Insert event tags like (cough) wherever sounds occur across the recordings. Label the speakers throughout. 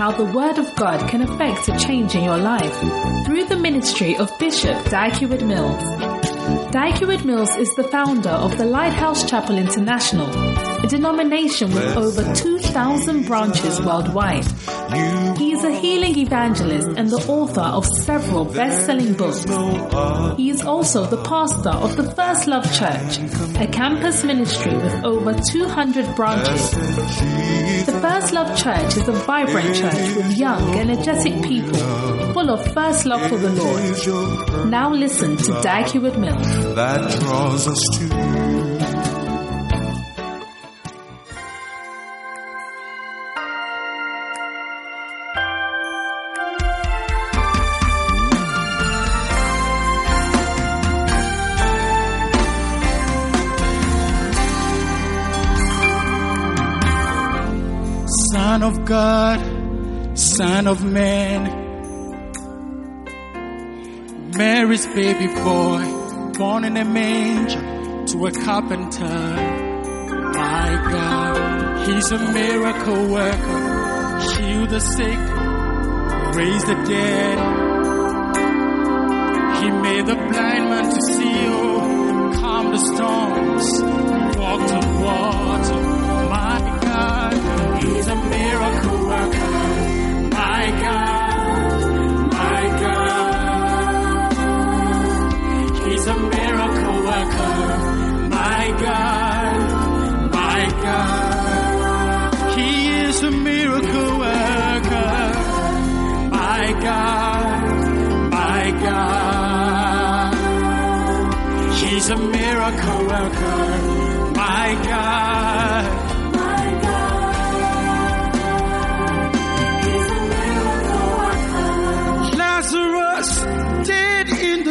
Speaker 1: How the Word of God can affect a change in your life through the ministry of Bishop Dag Heward-Mills. Dag Heward-Mills is the founder of the Lighthouse Chapel International, a denomination with over 2,000 branches worldwide. He is a healing evangelist and the author of several best-selling books. He is also the pastor of the First Love Church, a campus ministry with over 200 branches. The First Love Church is a vibrant church with young, energetic people, full of first love for the Lord. Now listen to Dag Heward-Mills.
Speaker 2: that draws us to of God, Son of Man, Mary's baby boy, born in a manger to a carpenter. My God, He's a miracle worker, heal the sick, raise the dead. He made the blind man to see, oh, calm the storms, walk the water. Miracle worker, my God, my God. He's a miracle worker, my God, my God. He is a miracle worker, my God, my God. He's a miracle worker. My God,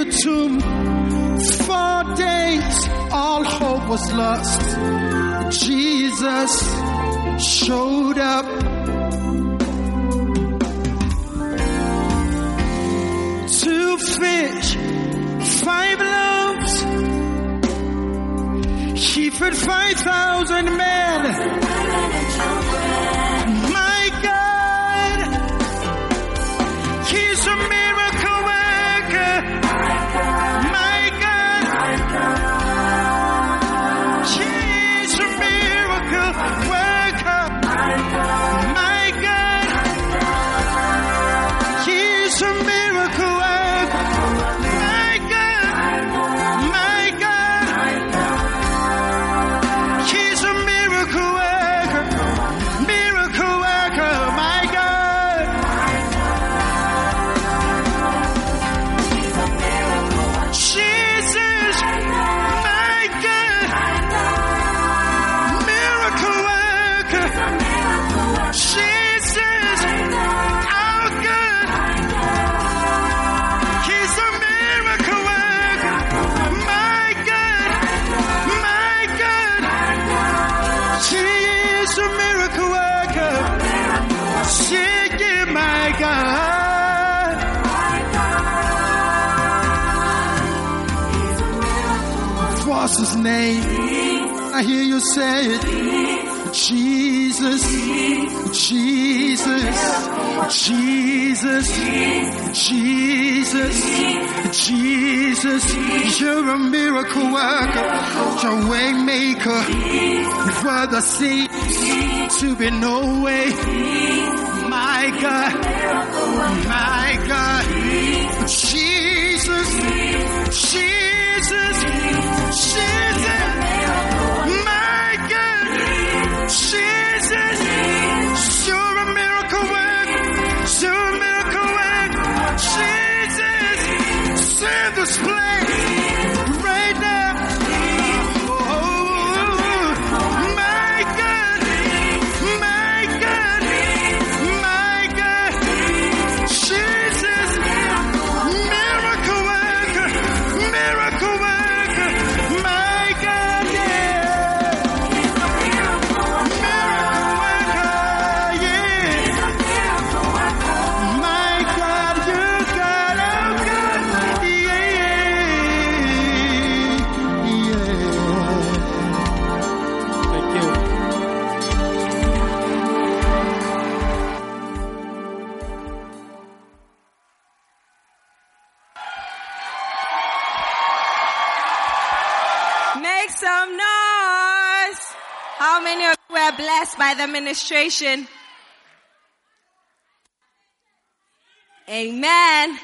Speaker 2: the tomb. Four days, all hope was lost. Jesus showed up. Two fish, five loaves. He fed five thousand men. For the sea to be no way. My God, my God, Jesus, Jesus, Jesus,
Speaker 3: by the ministration? Amen.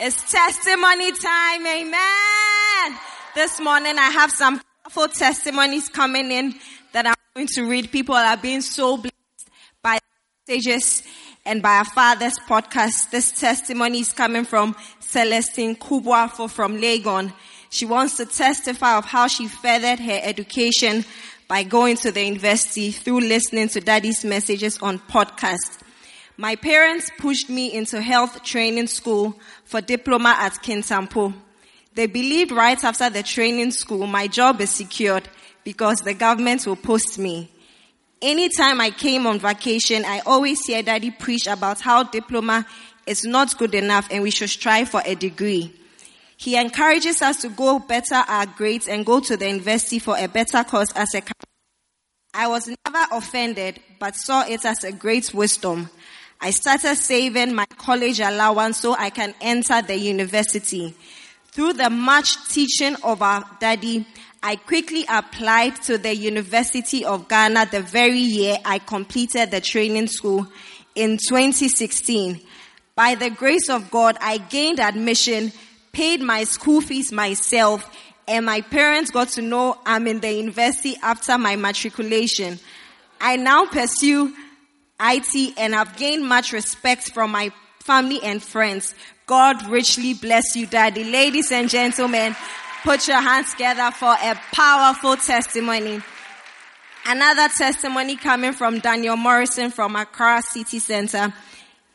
Speaker 3: It's testimony time. Amen. This morning I have some powerful testimonies coming in that I'm going to read. People are being so blessed by stages and by our father's podcast. This testimony is coming from Celestine Kubwafo from Legon. She wants to testify of how she furthered her education by going to the university through listening to daddy's messages on podcast. My parents pushed me into health training school for diploma at Kintampo. They believed right after the training school my job is secured because the government will post me. Anytime I came on vacation, I always hear daddy preach about how diploma is not good enough and we should strive for a degree. He encourages us to go better our grades and go to the university for a better course as a I was never offended, but saw it as a great wisdom. I started saving my college allowance so I can enter the university. Through the much teaching of our daddy, I quickly applied to the University of Ghana the very year I completed the training school in 2016. By the grace of God, I gained admission, paid my school fees myself, and my parents got to know I'm in the university after my matriculation. I now pursue IT and I've gained much respect from my family and friends. God richly bless you, Daddy. Ladies and gentlemen, put your hands together for a powerful testimony. Another testimony coming from Daniel Morrison from Accra City Center.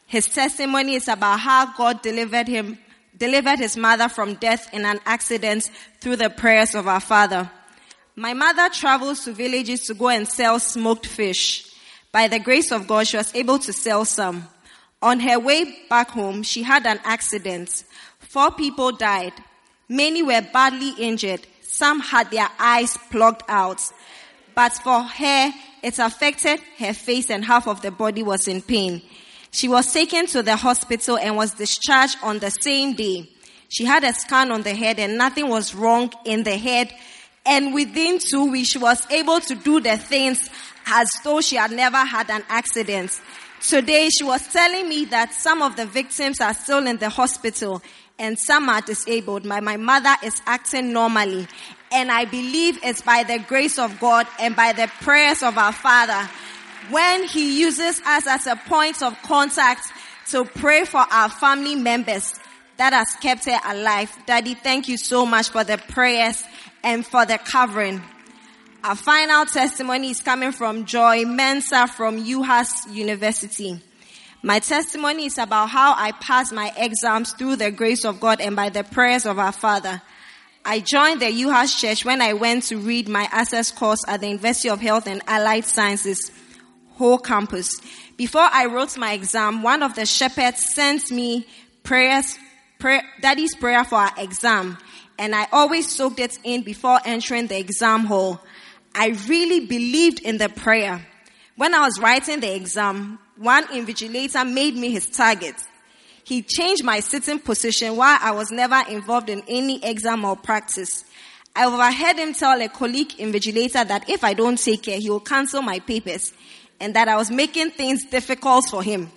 Speaker 3: His testimony is about how God delivered him, delivered his mother from death in an accident through the prayers of our father. My mother travels to villages to go and sell smoked fish. By the grace of God, she was able to sell some. On her way back home, she had an accident. Four people died. Many were badly injured. Some had their eyes plugged out. But for her, it affected her face and half of the body was in pain. She was taken to the hospital and was discharged on the same day. She had a scan on the head and nothing was wrong in the head. And within two weeks, she was able to do the things as though she had never had an accident. Today, she was telling me that some of the victims are still in the hospital and some are disabled. My, my mother is acting normally. And I believe it's by the grace of God and by the prayers of our Father when He uses us as a point of contact to pray for our family members that has kept her alive. Daddy, thank you so much for the prayers and for the covering. Our final testimony is coming from Joy Mensa from UHAS University. My testimony is about how I passed my exams through the grace of God and by the prayers of our Father. I joined the UHAS church when I went to read my access course at the University of Health and Allied Sciences whole campus. Before I wrote my exam, one of the shepherds sent me prayers, prayer, daddy's prayer for our exam. And I always soaked it in before entering the exam hall. I really believed in the prayer. When I was writing the exam, one invigilator made me his target. He changed my sitting position while I was never involved in any exam or practice. I overheard him tell a colleague invigilator that if I don't take care, he will cancel my papers and that I was making things difficult for him.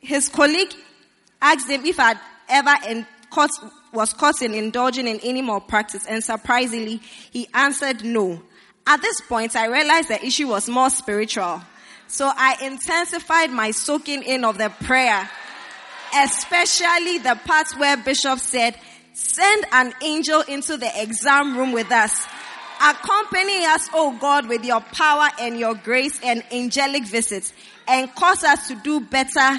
Speaker 3: His colleague asked him if I'd ever caught, was caught in indulging in any more practice and surprisingly, he answered no. At this point, I realized the issue was more spiritual. So I intensified my soaking in of the prayer, especially the part where Bishop said, send an angel into the exam room with us. Accompany us, oh God, with your power and your grace and angelic visits and cause us to do better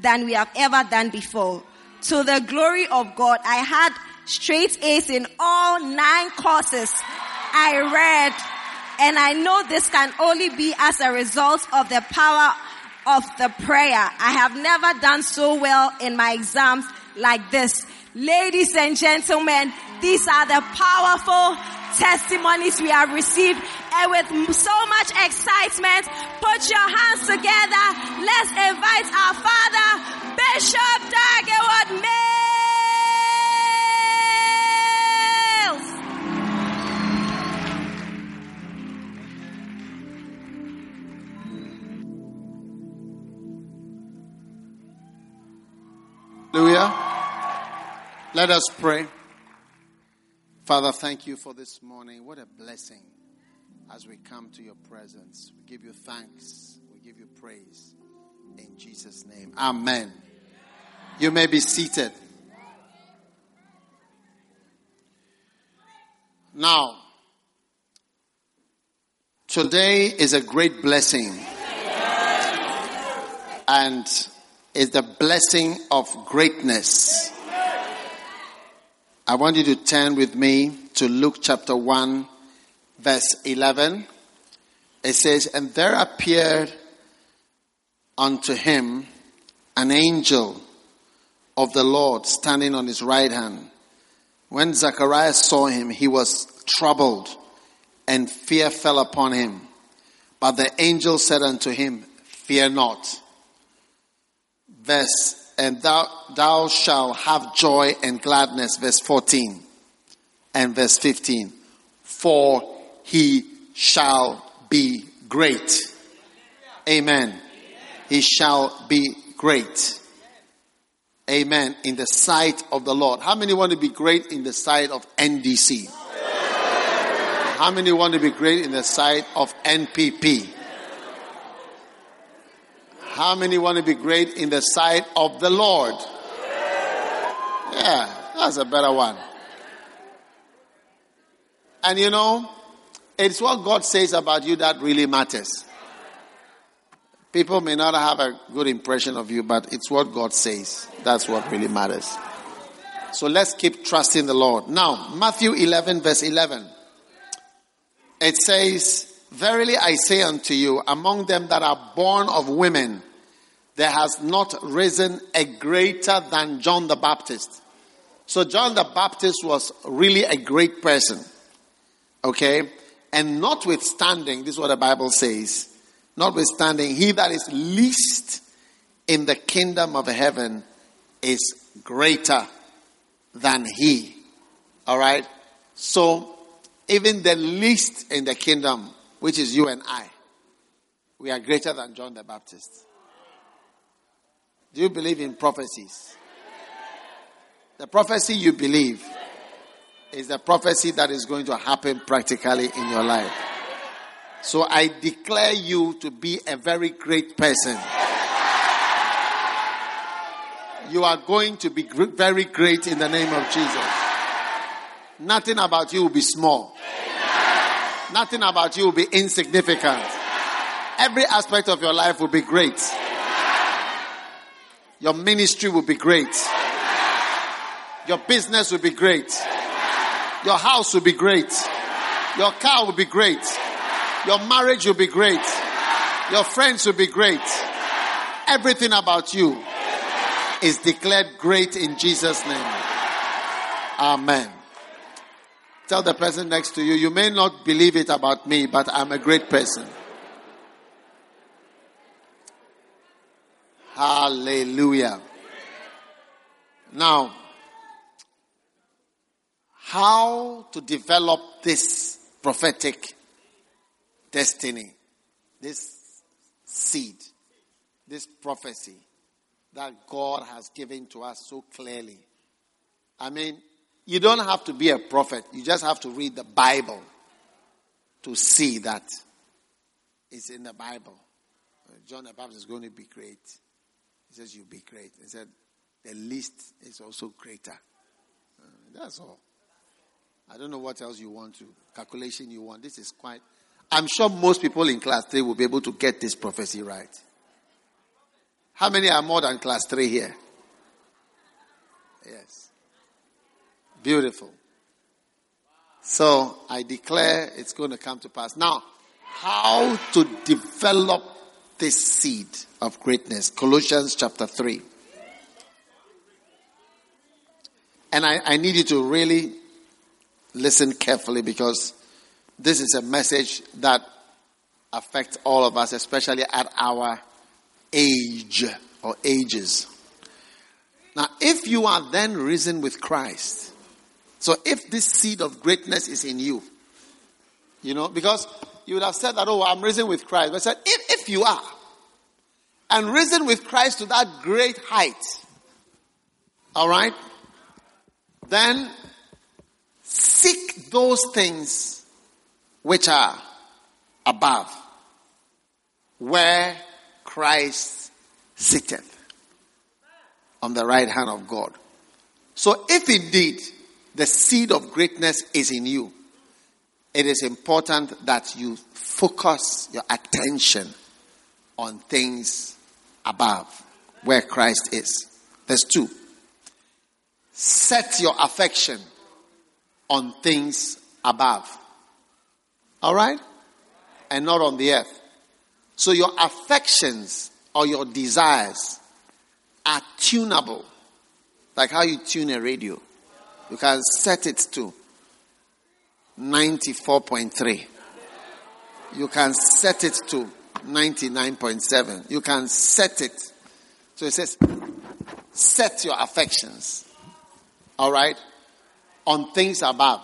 Speaker 3: than we have ever done before. To the glory of God, I had straight A's in all nine courses I read and I know this can only be as a result of the power of the prayer. I have never done so well in my exams like this. Ladies and gentlemen, these are the powerful testimonies we have received and with so much excitement, put your hands together. Let's invite our father, Bishop Dag Heward-Mills.
Speaker 4: Hallelujah. Let us pray. Father, thank you for this morning. What a blessing as we come to your presence. We give you thanks. We give you praise. In Jesus' name. Amen. You may be seated. Now, today is a great blessing. And is the blessing of greatness. I want you to turn with me to Luke chapter 1, verse 11. It says, And there appeared unto him an angel of the Lord standing on his right hand. When Zacharias saw him, he was troubled, and fear fell upon him. But the angel said unto him, Fear not. Verse, and thou, thou shalt have joy and gladness. Verse 14 and verse 15. For he shall be great. Amen. He shall be great. Amen. In the sight of the Lord. How many want to be great in the sight of NDC? How many want to be great in the sight of NPP? How many want to be great in the sight of the Lord? Yeah, that's a better one. And you know, it's what God says about you that really matters. People may not have a good impression of you, but it's what God says. That's what really matters. So let's keep trusting the Lord. Now, Matthew 11, verse 11. It says, Verily I say unto you, among them that are born of women, there has not risen a greater than John the Baptist. So John the Baptist was really a great person. Okay? And notwithstanding, this is what the Bible says, notwithstanding, he that is least in the kingdom of heaven is greater than he. Alright? So, even the least in the kingdom, which is you and I, we are greater than John the Baptist. Do you believe in prophecies? The prophecy you believe is the prophecy that is going to happen practically in your life. So I declare you to be a very great person. You are going to be very great in the name of Jesus. Nothing about you will be small. Nothing about you will be insignificant. Every aspect of your life will be great. Your ministry will be great. Your business will be great. Your house will be great. Your car will be great. Your marriage will be great. Your friends will be great. Everything about you is declared great in Jesus' name. Amen. Tell the person next to you, you may not believe it about me, but I'm a great person. Hallelujah. Now, how to develop this prophetic destiny, this seed, this prophecy that God has given to us so clearly. I mean, you don't have to be a prophet, you just have to read the Bible to see that it's in the Bible. John the Baptist is going to be great. He says, You'll be great. He said, The least is also greater. Uh, that's all. I don't know what else you want to, calculation you want. This is quite, I'm sure most people in class 3 will be able to get this prophecy right. How many are more than class 3 here? Yes. Beautiful. So I declare it's going to come to pass. Now, how to develop this seed of greatness? Colossians chapter 3. And I, I need you to really listen carefully because this is a message that affects all of us, especially at our age or ages. Now, if you are then risen with Christ, so if this seed of greatness is in you, you know, because you would have said that, oh, I'm risen with Christ. But I said, if, if you are, and risen with Christ to that great height, All right? Then seek those things which are above, where Christ sitteth on the right hand of God. So if indeed the seed of greatness is in you, it is important that you focus your attention on things above, where Christ is. There's two. Set your affection on things above. All right? And not on the earth. So your affections or your desires are tunable. Like how you tune a radio. You can set it to 94.3. You can set it to 99.7. You can set it. So it says, set your affections. All right? On things above.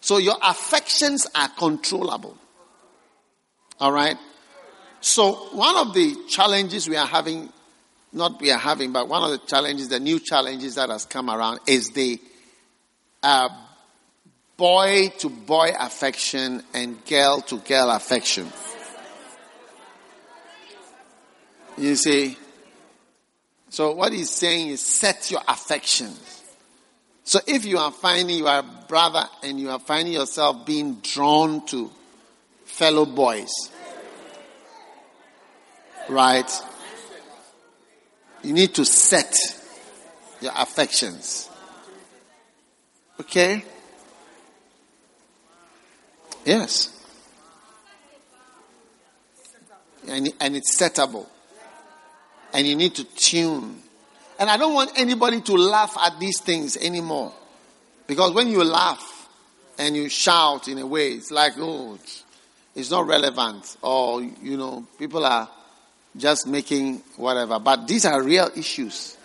Speaker 4: So your affections are controllable. All right? So one of the challenges we are having, not we are having, but one of the challenges, the new challenges that has come around is the uh, boy to boy affection and girl to girl affection. You see? So what he's saying is set your affections. So if you are finding you are brother and you are finding yourself being drawn to fellow boys, right? You need to set your affections. Okay? Yes. And, and it's settable. And you need to tune. And I don't want anybody to laugh at these things anymore. Because when you laugh and you shout in a way, it's like, oh, it's- not relevant. Or, you know, people are just making whatever. But these are real issues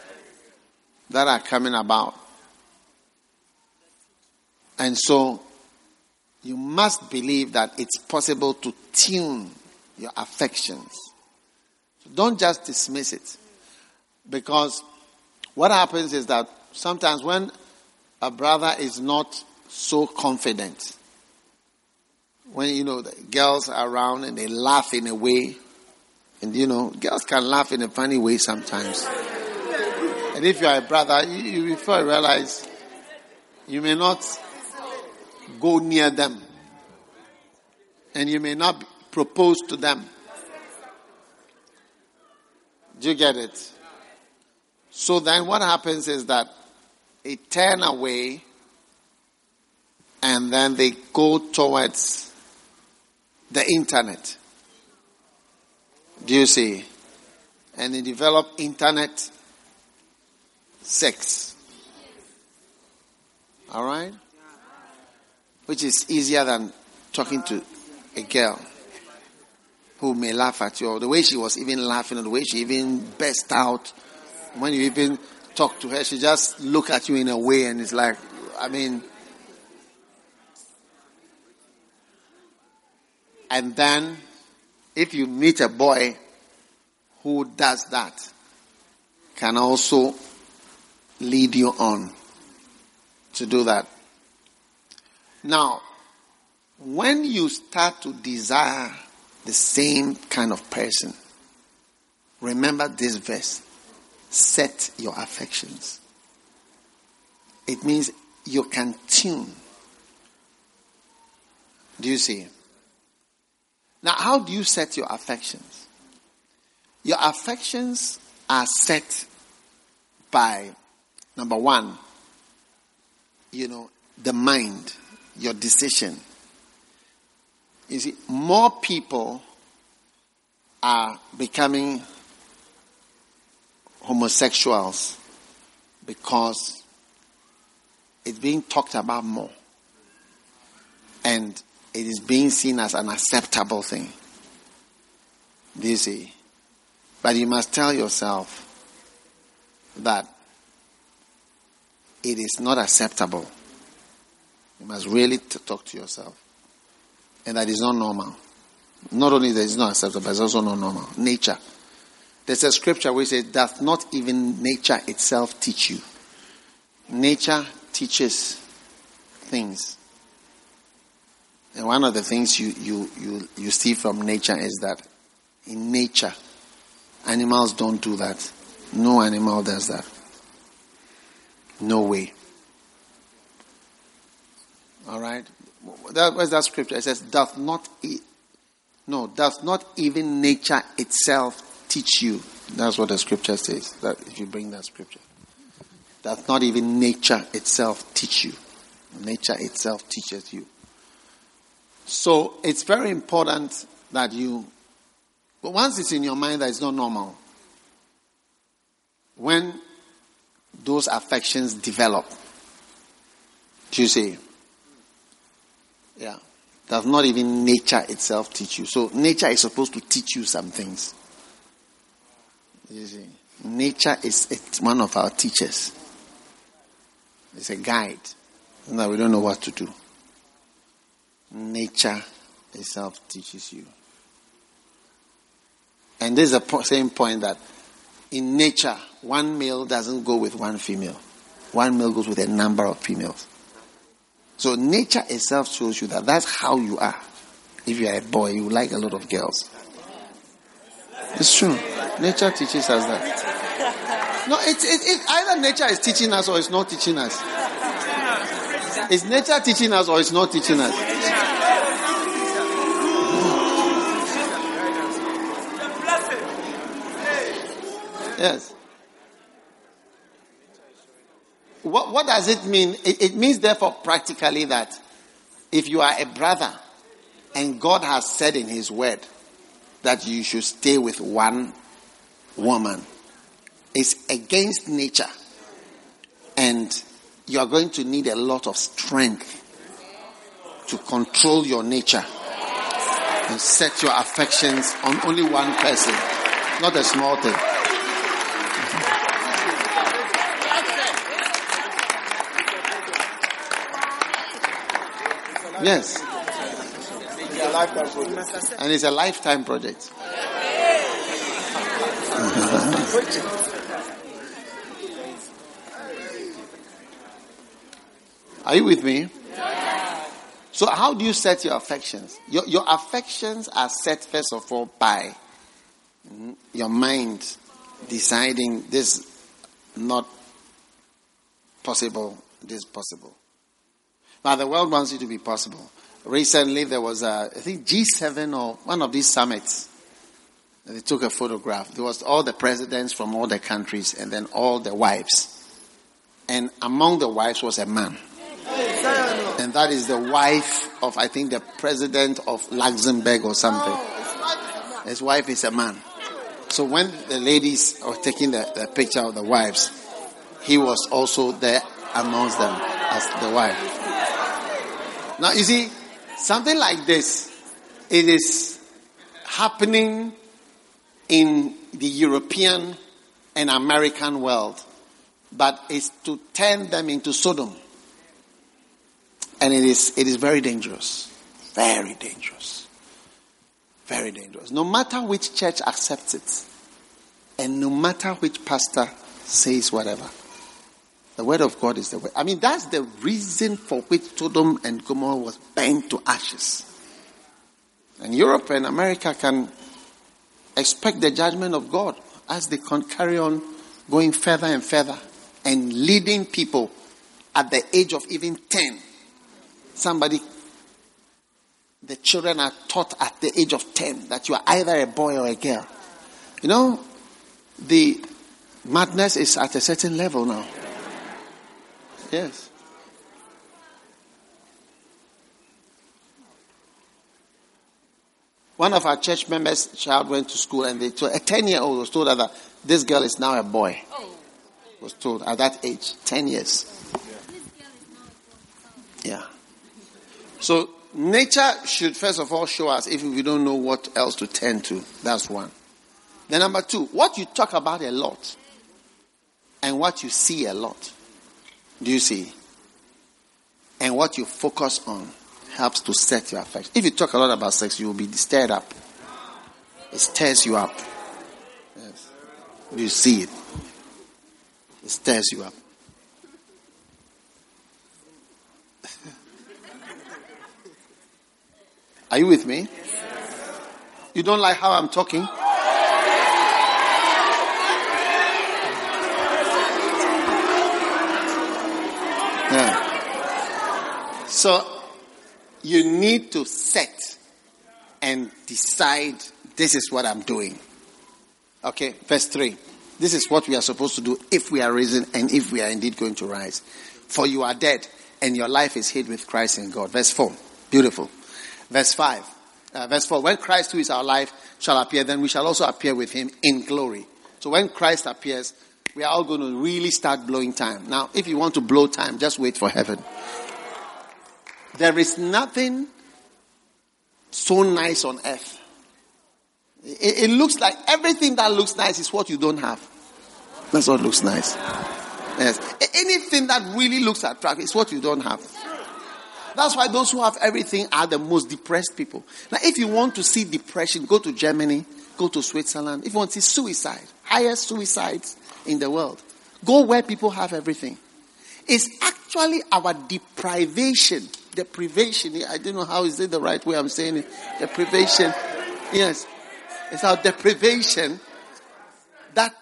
Speaker 4: that are coming about. And so you must believe that it's possible to tune your affections. So don't just dismiss it. Because what happens is that sometimes when a brother is not so confident, when you know the girls are around and they laugh in a way, and you know, girls can laugh in a funny way sometimes. And if you are a brother, you, you before realize you may not go near them. And you may not propose to them. Do you get it? So then what happens is that they turn away and then they go towards the internet. Do you see? And they develop internet sex. All right? Which is easier than talking to a girl who may laugh at you, or the way she was even laughing, or the way she even burst out. When you even talk to her, she just look at you in a way, and it's like, I mean, and then if you meet a boy who does that, can also lead you on to do that. Now, when you start to desire the same kind of person, remember this verse set your affections. It means you can tune. Do you see? Now, how do you set your affections? Your affections are set by, number one, you know, the mind, your decision. You see, more people are becoming homosexuals because it's being talked about more. And it is being seen as an acceptable thing. Do you see? But you must tell yourself that it is not acceptable. You must really t- talk to yourself. And that is not normal. Not only that it's not acceptable, but it's also not normal. Nature. There's a scripture which says, Doth not even nature itself teach you? nature teaches things. And one of the things you, you, you, you see from nature is that in nature, animals don't do that. No animal does that. No way. All right? That, where's that scripture? It says, doth not, e- no, doth not even nature itself teach you. That's what the scripture says. That if you bring that scripture, doth not even nature itself teach you. Nature itself teaches you. So it's very important that you, but once it's in your mind that it's not normal, when those affections develop, do you see? Yeah. Does not even nature itself teach you. So nature is supposed to teach you some things. You see? Nature is one of our teachers. It's a guide. Now we don't know what to do. Nature itself teaches you. And there's the po- same point that in nature, one male doesn't go with one female. One male goes with a number of females. So nature itself shows you that that's how you are. If you are a boy, you like a lot of girls. It's true. Nature teaches us that. No, it's it, it, either nature is teaching us or it's not teaching us. Is nature teaching us or it's not teaching us? Yes. What, what does it mean? It, it means, therefore, practically that if you are a brother and God has said in His word that you should stay with one woman, it's against nature. And you are going to need a lot of strength to control your nature and set your affections on only one person. Not a small thing. Yes. And it's a lifetime project. (laughs) Are you with me? So, how do you set your affections? Your, your affections are set, first of all, by mm, your mind deciding this not possible, this possible. But the world wants it to be possible. Recently, there was a, I think G7 or one of these summits. And they took a photograph. There was all the presidents from all the countries and then all the wives. And among the wives was a man. And that is the wife of, I think, the president of Luxembourg or something. His wife is a man. So when the ladies were taking the, the picture of the wives, he was also there amongst them as the wife. Now, you see, something like this, it is happening in the European and American world, but it's to turn them into Sodom. And it is, it is very dangerous. Very dangerous. Very dangerous. No matter which church accepts it, and no matter which pastor says whatever, the word of God is the way. I mean, that's the reason for which Sodom and Gomorrah was burned to ashes. And Europe and America can expect the judgment of God as they can carry on going further and further and leading people at the age of even 10. Somebody, the children are taught at the age of 10 that you are either a boy or a girl. You know, the madness is at a certain level now. Yes. One of our church members' child went to school, and they told a ten-year-old was told that this girl is now a boy. Was told at that age, ten years. Yeah. So nature should first of all show us if we don't know what else to turn to. That's one. Then number two, what you talk about a lot and what you see a lot. Do you see? And what you focus on helps to set your affection. If you talk a lot about sex, you will be stirred up. It stirs you up. Yes. Do you see it? It stirs you up. (laughs) Are you with me? Yes. You don't like how I'm talking? So you need to set and decide this is what I'm doing. Okay, verse 3. This is what we are supposed to do if we are risen and if we are indeed going to rise. For you are dead and your life is hid with Christ in God. Verse 4. Beautiful. Verse 5. Uh, verse 4. When Christ, who is our life, shall appear, then we shall also appear with him in glory. So when Christ appears, we are all going to really start blowing time. Now, if you want to blow time, just wait for heaven. There is nothing so nice on earth. It, it looks like everything that looks nice is what you don't have. That's what looks nice. Yes. Anything that really looks attractive is what you don't have. That's why those who have everything are the most depressed people. Now, if you want to see depression, go to Germany, go to Switzerland. If you want to see suicide, highest suicides in the world, go where people have everything. It's actually our deprivation, deprivation. I don't know how is it the right way I'm saying it. Deprivation. Yes. It's our deprivation that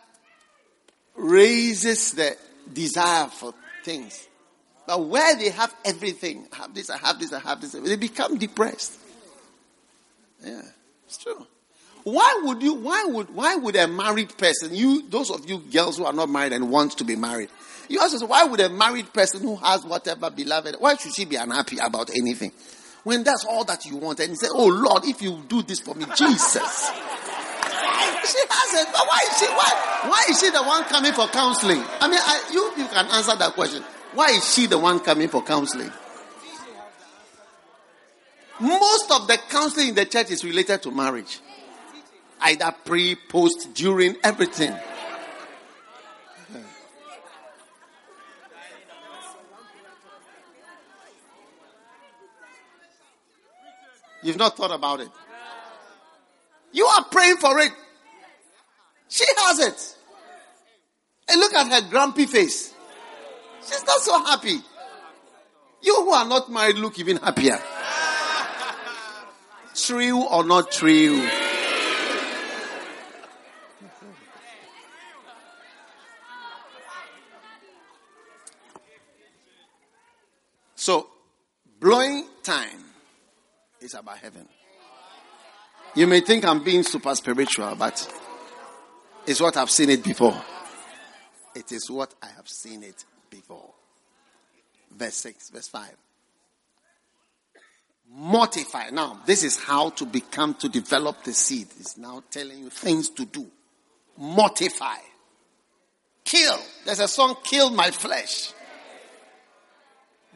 Speaker 4: raises the desire for things. But where they have everything, I have this, I have this, I have this, they become depressed. Yeah, it's true. Why would you, why would, why would a married person, you, those of you girls who are not married and want to be married, you ask say, why would a married person who has whatever beloved, why should she be unhappy about anything? When that's all that you want, and you say, oh Lord, if you do this for me, Jesus. (laughs) She has it, but why is she, why, why is she the one coming for counseling? I mean, I, you, you can answer that question. Why is she the one coming for counseling? Most of the counseling in the church is related to marriage. Either pre, post, during, everything. You've not thought about it. You are praying for it. She has it. And look at her grumpy face. She's not so happy. You who are not married look even happier. (laughs) True or not true? So, blowing time is about heaven. You may think I'm being super spiritual, but it's what I've seen it before. It is what I have seen it before. Verse 6, verse 5. Mortify. Now, this is how to become, to develop the seed. It's now telling you things to do. Mortify. Kill. There's a song, Kill My Flesh.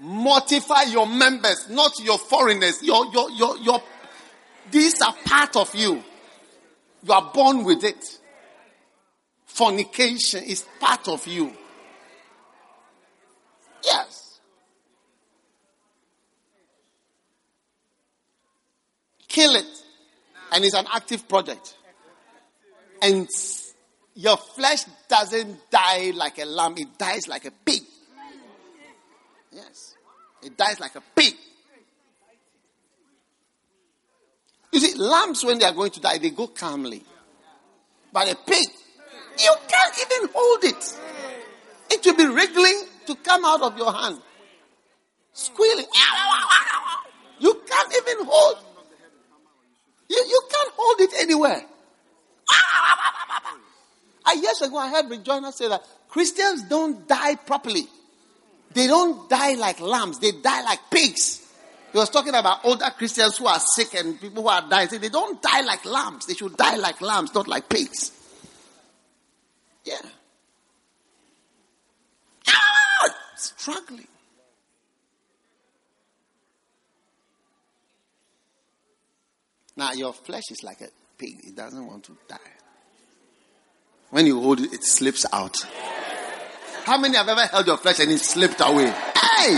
Speaker 4: Mortify your members, not your foreigners. Your, your, your, your, these are part of you. You are born with it. Fornication is part of you. Yes. Kill it. And it's an active project. And your flesh doesn't die like a lamb, it dies like a pig. Yes. It dies like a pig. You see, lambs, when they are going to die, they go calmly. But a pig, you can't even hold it. It will be wriggling to come out of your hand. Squealing. You can't even hold. You, you can't hold it anywhere. I years ago I heard Rejoiner say that Christians don't die properly. They don't die like lambs, they die like pigs. He was talking about older Christians who are sick and people who are dying. They don't die like lambs. They should die like lambs, not like pigs. Yeah. Ah, struggling. Now your flesh is like a pig. It doesn't want to die. When you hold it, it slips out. How many have ever held your flesh and it slipped away? Hey!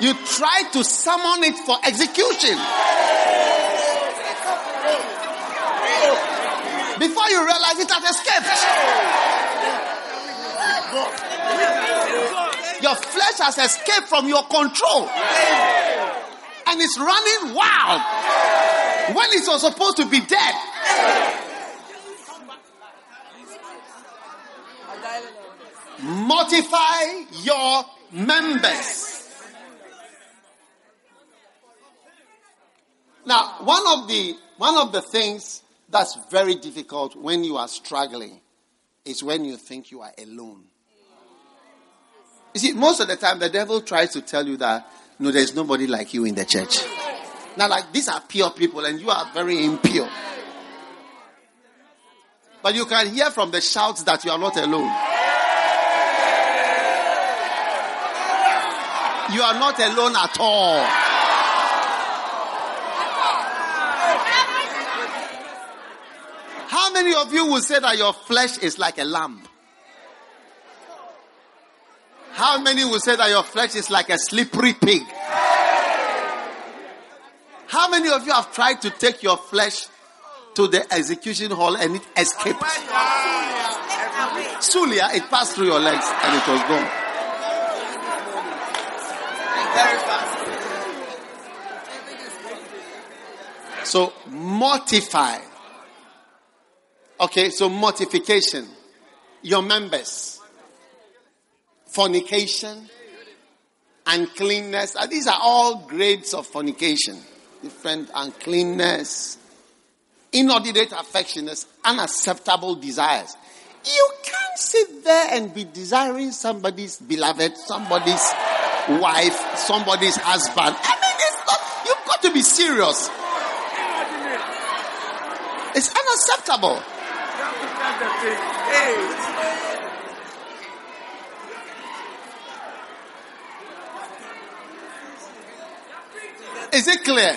Speaker 4: You try to summon it for execution. Before you realize it has escaped. Your flesh has escaped from your control. And it's running wild when it was supposed to be dead. Mortify your members. Now, one of the one of the things that's very difficult when you are struggling is when you think you are alone. You see, most of the time the devil tries to tell you that no, there's nobody like you in the church. Now, like these are pure people and you are very impure. But you can hear from the shouts that you are not alone. You are not alone at all. How many of you will say that your flesh is like a lamb? How many will say that your flesh is like a slippery pig? How many of you have tried to take your flesh to the execution hall and it escaped? Sulia, it passed through your legs and it was gone. So mortify. Okay, so mortification. Your members. Fornication. Uncleanness. Uh, These are all grades of fornication. Different uncleanness. Inordinate affections. Unacceptable desires. You can't sit there and be desiring somebody's beloved, somebody's wife, somebody's husband. I mean, it's not, you've got to be serious. It's unacceptable. Is it clear?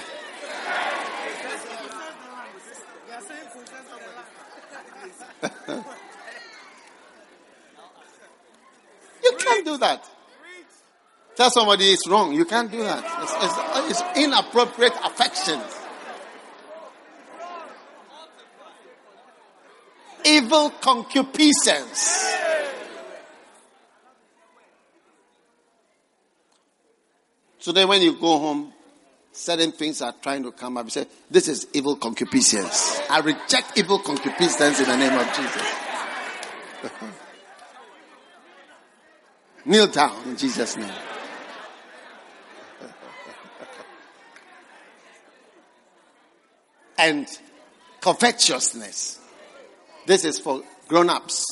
Speaker 4: (laughs) you can't do that. Tell somebody it's wrong. You can't do that. It's, it's, it's inappropriate affections. Evil concupiscence. So then when you go home, certain things are trying to come up. You say, this is evil concupiscence. I reject evil concupiscence in the name of Jesus. (laughs) Kneel down in Jesus' name. And covetousness. This is for grown ups.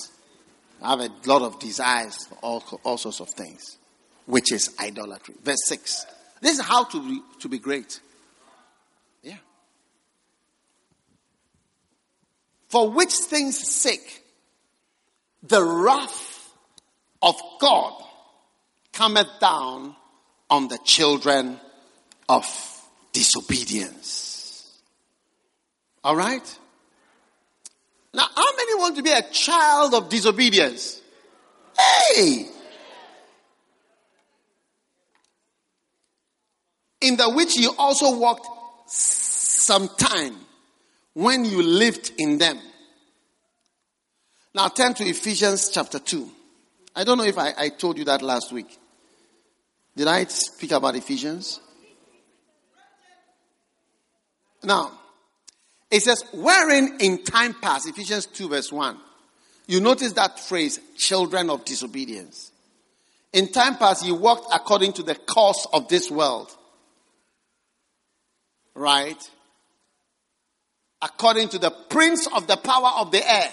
Speaker 4: I have a lot of desires for all, all sorts of things, which is idolatry. Verse 6. This is how to be, to be great. Yeah. For which things sake the wrath of God cometh down on the children of disobedience. All right? Now, how many want to be a child of disobedience? Hey! In the which you also walked some time when you lived in them. Now turn to Ephesians chapter 2. I don't know if I, I told you that last week. Did I speak about Ephesians? Now, it says, wherein in time past, Ephesians 2 verse 1, you notice that phrase, children of disobedience. In time past, you walked according to the course of this world. Right? According to the prince of the power of the air.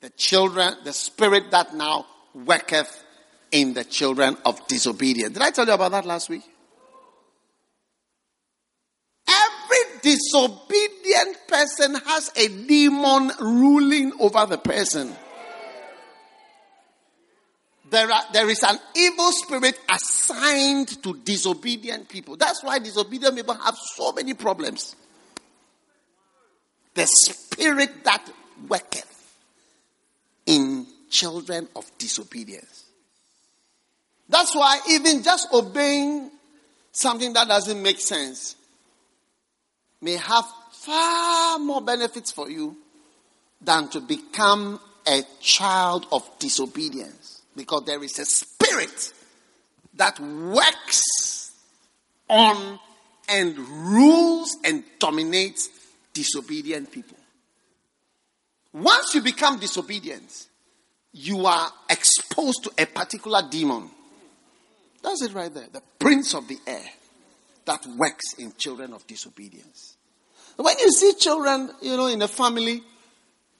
Speaker 4: The children, the spirit that now worketh in the children of disobedience. Did I tell you about that last week? Every disobedient person has a demon ruling over the person. There, are, there is an evil spirit assigned to disobedient people. That's why disobedient people have so many problems. The spirit that worketh in children of disobedience. That's why even just obeying something that doesn't make sense may have far more benefits for you than to become a child of disobedience. Because there is a spirit that works on and rules and dominates disobedient people. Once you become disobedient, you are exposed to a particular demon. That's it right there. The prince of the air that works in children of disobedience. When you see children, you know, in a family,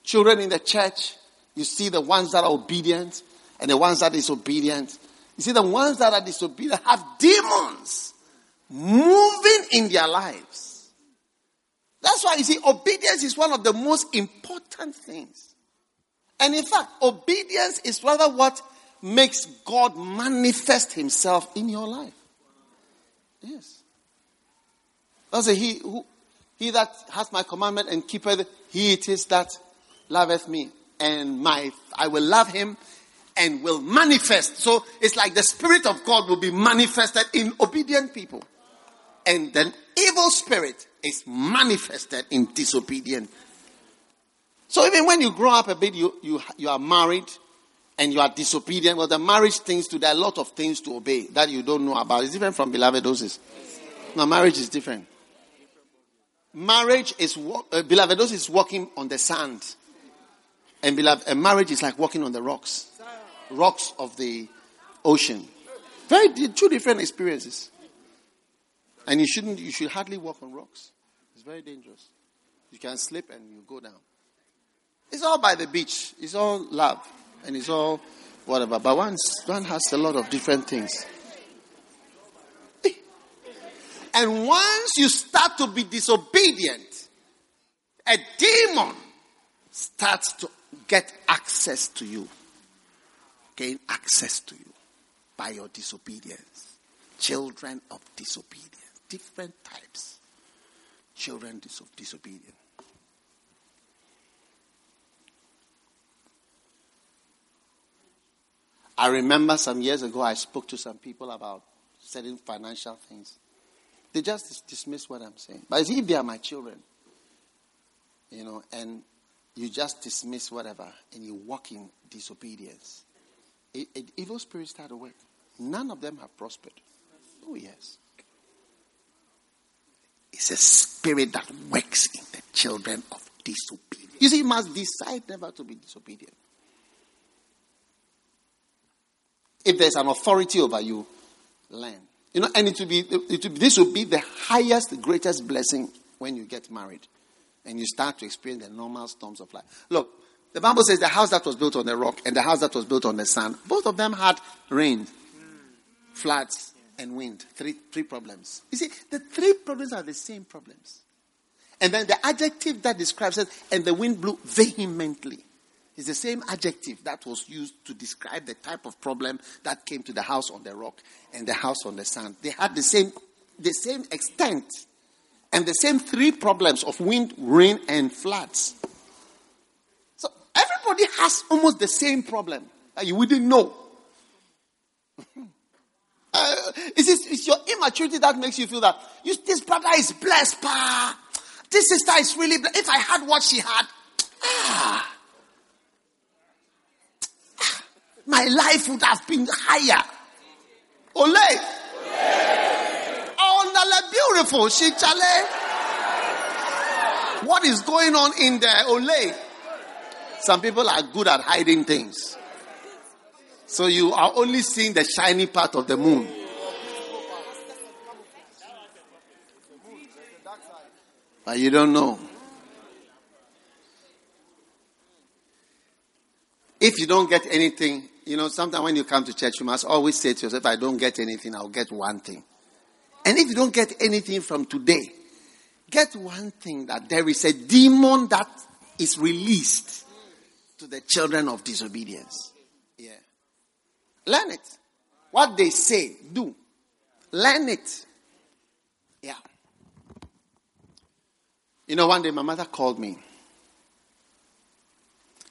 Speaker 4: children in the church, you see the ones that are obedient and the ones that are disobedient. You see, the ones that are disobedient have demons moving in their lives. That's why you see, obedience is one of the most important things. And in fact, obedience is rather what makes God manifest himself in your life. Yes. That's say, he who he that hath my commandment and keepeth, he it is that loveth me. And my I will love him and will manifest. So it's like the Spirit of God will be manifested in obedient people. And the evil spirit is manifested in disobedient. So even when you grow up a bit, you, you, you are married and you are disobedient. Well, the marriage things to, there are a lot of things to obey that you don't know about. It's different from beloved doses. Now, marriage is different. Marriage is, uh, beloved doses is walking on the sand. And beloved, a marriage is like walking on the rocks. Rocks of the ocean. Very two different experiences. And you shouldn't, you should hardly walk on rocks. It's very dangerous. You can slip and you go down. It's all by the beach. It's all love. And it's all whatever. But one, one has a lot of different things. And once you start to be disobedient, a demon starts to get access to you. Gain access to you by your disobedience. Children of disobedience. Different types. Children of disobedience. I remember some years ago I spoke to some people about certain financial things. They just dismiss what I'm saying. But if they are my children, you know, and you just dismiss whatever and you walk in disobedience, a, a- evil spirits start to work. None of them have prospered. Oh, yes. It's a spirit that works in the children of disobedience. You see, you must decide never to be disobedient. If there's an authority over you, learn. You know, and it will be, it will this will be the highest, greatest blessing when you get married and you start to experience the normal storms of life. Look, the Bible says the house that was built on the rock and the house that was built on the sand, both of them had rain, floods, and wind. Three, three problems. You see, the three problems are the same problems. And then the adjective that describes it, and the wind blew vehemently. It's the same adjective that was used to describe the type of problem that came to the house on the rock and the house on the sand. They had the same, the same extent and the same three problems of wind, rain, and floods. So everybody has almost the same problem that you wouldn't know. (laughs) Uh, it's, it's, it's your immaturity that makes you feel that you, this brother is blessed, pa. This sister is really blessed. If I had what she had, ah, ah, my life would have been higher. Ole. Nala, beautiful. She chale. What is going on in there? Ole. Some people are good at hiding things. So you are only seeing the shiny part of the moon. But you don't know. If you don't get anything, you know, sometimes when you come to church, you must always say to yourself, I don't get anything, I'll get one thing. And if you don't get anything from today, get one thing that there is a demon that is released to the children of disobedience. Yeah. Learn it. What they say, do. Learn it. Yeah. You know, one day my mother called me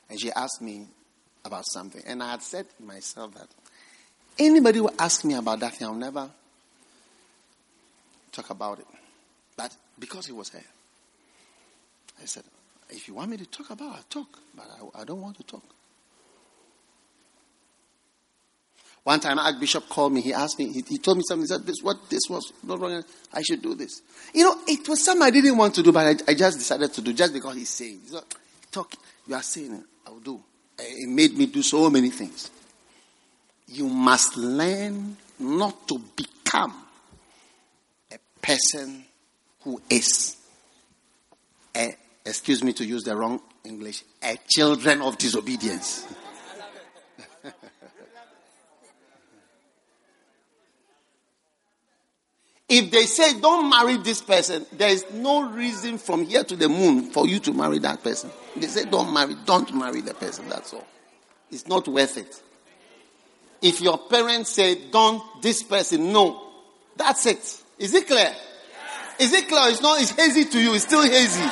Speaker 4: and she asked me about something. And I had said to myself that anybody who asks me about that thing, I'll never talk about it. But because it was her, I said, if you want me to talk about it, I'll talk. But I, I don't want to talk. One time, Archbishop called me. He asked me. He, he told me something. He said, "This what this was not wrong. I should do this." You know, it was something I didn't want to do, but I, I just decided to do just because he's saying. He's not, Talk. You are saying. I will do. It made me do so many things. You must learn not to become a person who is, a, excuse me to use the wrong English, a children of disobedience. (laughs) if they say don't marry this person, there is no reason from here to the moon for you to marry that person. They say don't marry, don't marry the person, that's all. It's not worth it. If your parents say don't this person, no. That's it. Is it clear? Is it clear? It's not, it's hazy to you, it's still hazy.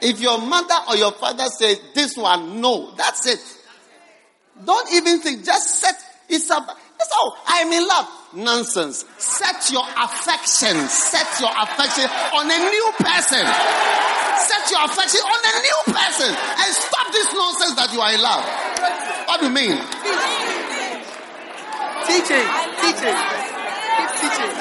Speaker 4: If your mother or your father says this one, no, that's it. Don't even think, just set, it's a, that's all. I'm in love. Nonsense. Set your affection, set your affection on a new person. Set your affection on a new person and stop this nonsense that you are in love. What do you mean?
Speaker 5: Teaching, teaching, teaching.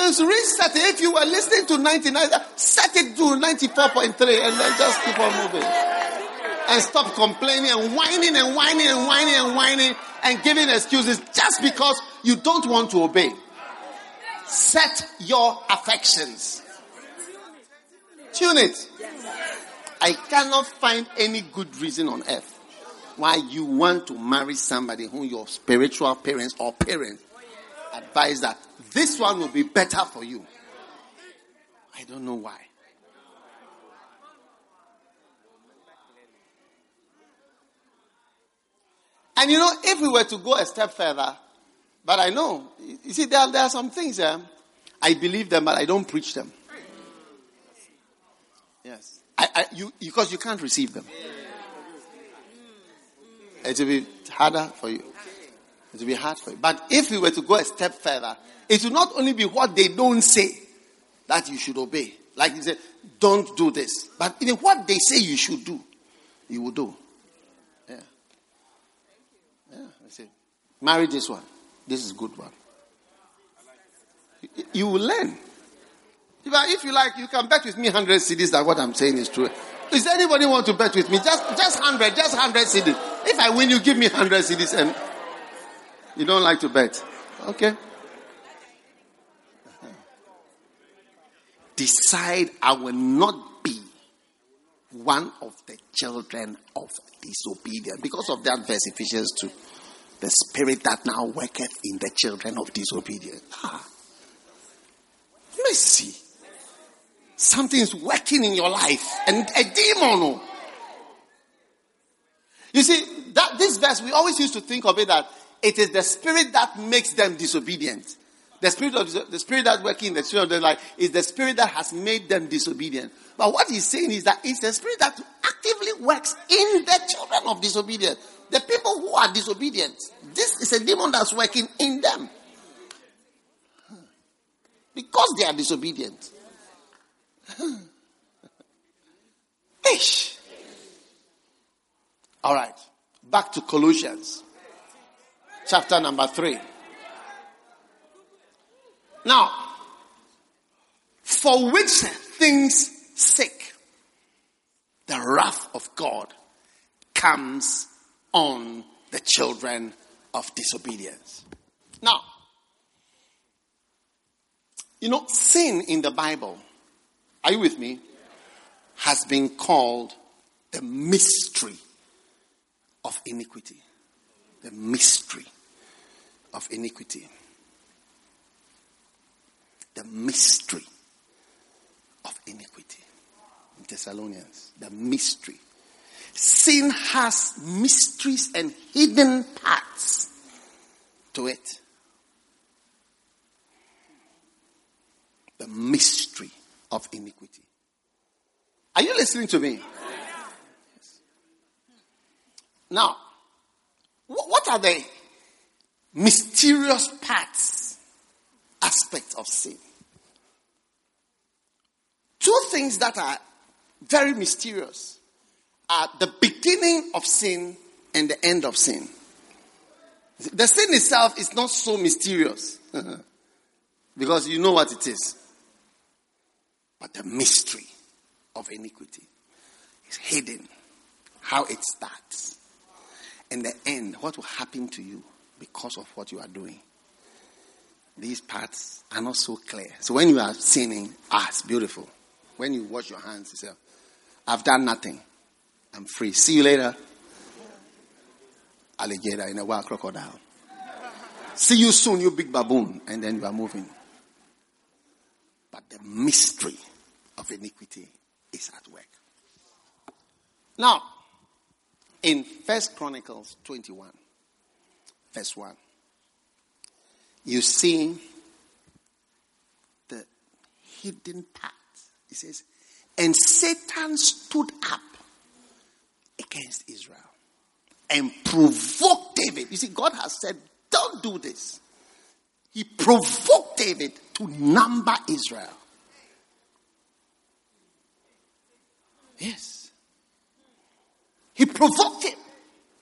Speaker 4: It's reset. If you were listening to 99, set it to 94.3 and then just keep on moving. And stop complaining and whining and whining and whining and whining and giving excuses just because you don't want to obey. Set your affections. Tune it. I cannot find any good reason on earth why you want to marry somebody whom your spiritual parents or parents advise that this one will be better for you. I don't know why. And you know, if we were to go a step further, but I know, you see, there, there are some things, eh, I believe them, but I don't preach them. Yes. I, I, you, because you can't receive them. It will be harder for you. It will be hard for you. But if we were to go a step further, it will not only be what they don't say that you should obey. Like you said, don't do this. But in what they say you should do, you will do. Yeah. Yeah. I say, marry this one. This is good one. You- will learn. If, if you like, you can bet with me 100 cedis that what I'm saying is true. Does anybody want to bet with me? Just, just 100, just 100 cedis. If I win, you give me 100 cedis and you don't like to bet. Okay. Decide I will not be one of the children of disobedience. Because of that verse, Ephesians 2. The spirit that now worketh in the children of disobedience. Ah. Mercy. Something is working in your life. And a demon. oh. You see, that this verse, we always used to think of it that it is the spirit that makes them disobedient. The spirit of the spirit that working in the children of their life is the spirit that has made them disobedient. But what he's saying is that it's the spirit that actively works in the children of disobedience. The people who are disobedient. This is a demon that's working in them. Because they are disobedient. (laughs) Ish. All right. Back to Colossians. Chapter number 3. Now, for which things sake the wrath of God comes on the children of disobedience. Now, you know, sin in the Bible, are you with me? Has been called the mystery of iniquity. The mystery of iniquity. The mystery of iniquity. In Thessalonians, the mystery. Sin has mysteries and hidden parts to it. The mystery of iniquity. Are you listening to me? Yes. Now, what are the mysterious parts, aspects of sin? Two things that are very mysterious are the beginning of sin and the end of sin. The sin itself is not so mysterious (laughs) because you know what it is. But the mystery of iniquity is hidden. How it starts. And the end, what will happen to you because of what you are doing. These parts are not so clear. So when you are sinning, ah, it's beautiful. When you wash your hands, you say, I've done nothing. I'm free. See you later. Alligator in a wild crocodile. See you soon, you big baboon. And then you are moving. But the mystery of iniquity is at work. Now, in First Chronicles 21, verse 1, you see the hidden part. It says, and Satan stood up against Israel and provoked David. You see, God has said, don't do this. He provoked David to number Israel. Yes. He provoked him.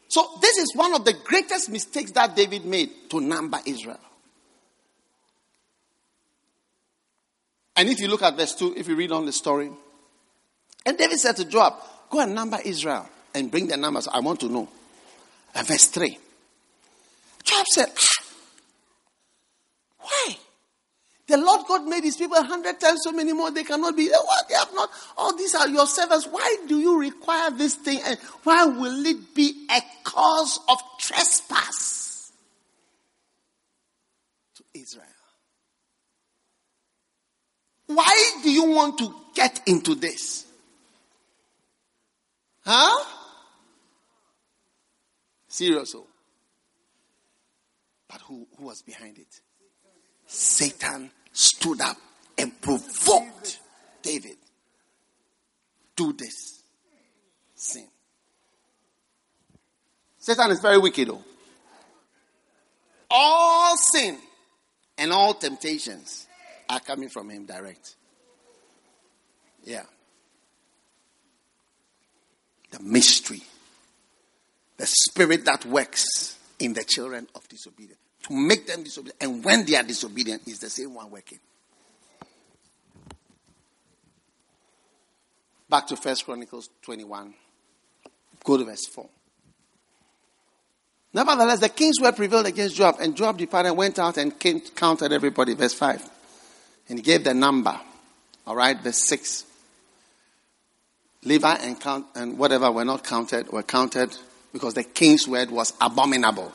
Speaker 4: So, this is one of the greatest mistakes that David made to number Israel. And if you look at verse 2, if you read on the story, and David said to Joab, Go and number Israel and bring the numbers. I want to know. And verse 3. Joab said, "Ah, Why? The Lord God made his people a hundred times so many more. They cannot be. What? They have not. All these are your servants. Why do you require this thing? And why will it be a cause of trespass to Israel? Why do you want to get into this? Huh? Serious. oh. But who, who was behind it? Satan stood up and provoked David. Do this. Sin. Satan is very wicked, though. All sin and all temptations are coming from him direct. Yeah. The mystery, the spirit that works in the children of disobedience to make them disobedient. And when they are disobedient, is the same one working. Back to First Chronicles 21. Go to verse 4. Nevertheless, the king's word prevailed against Joab, and Joab departed went out and came, counted everybody. Verse 5. And he gave the number. All right, verse 6. Levi and, count, and whatever were not counted were counted because the king's word was abominable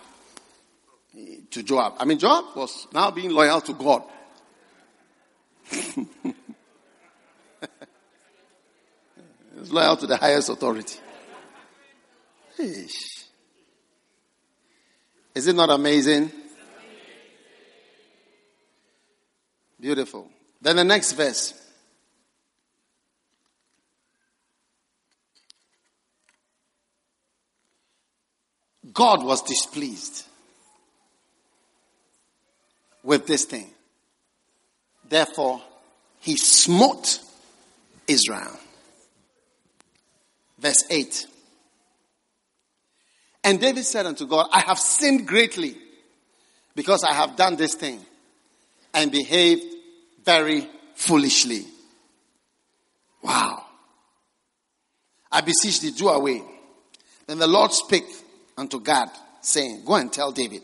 Speaker 4: to Joab. I mean, Joab was now being loyal to God. (laughs) He's loyal to the highest authority. Is it not amazing? Beautiful. Then the next verse. God was displeased with this thing. Therefore, he smote Israel. Verse 8. And David said unto God, I have sinned greatly because I have done this thing and behaved very foolishly. Wow. I beseech thee, do away. Then the Lord spake unto God, saying, Go and tell David,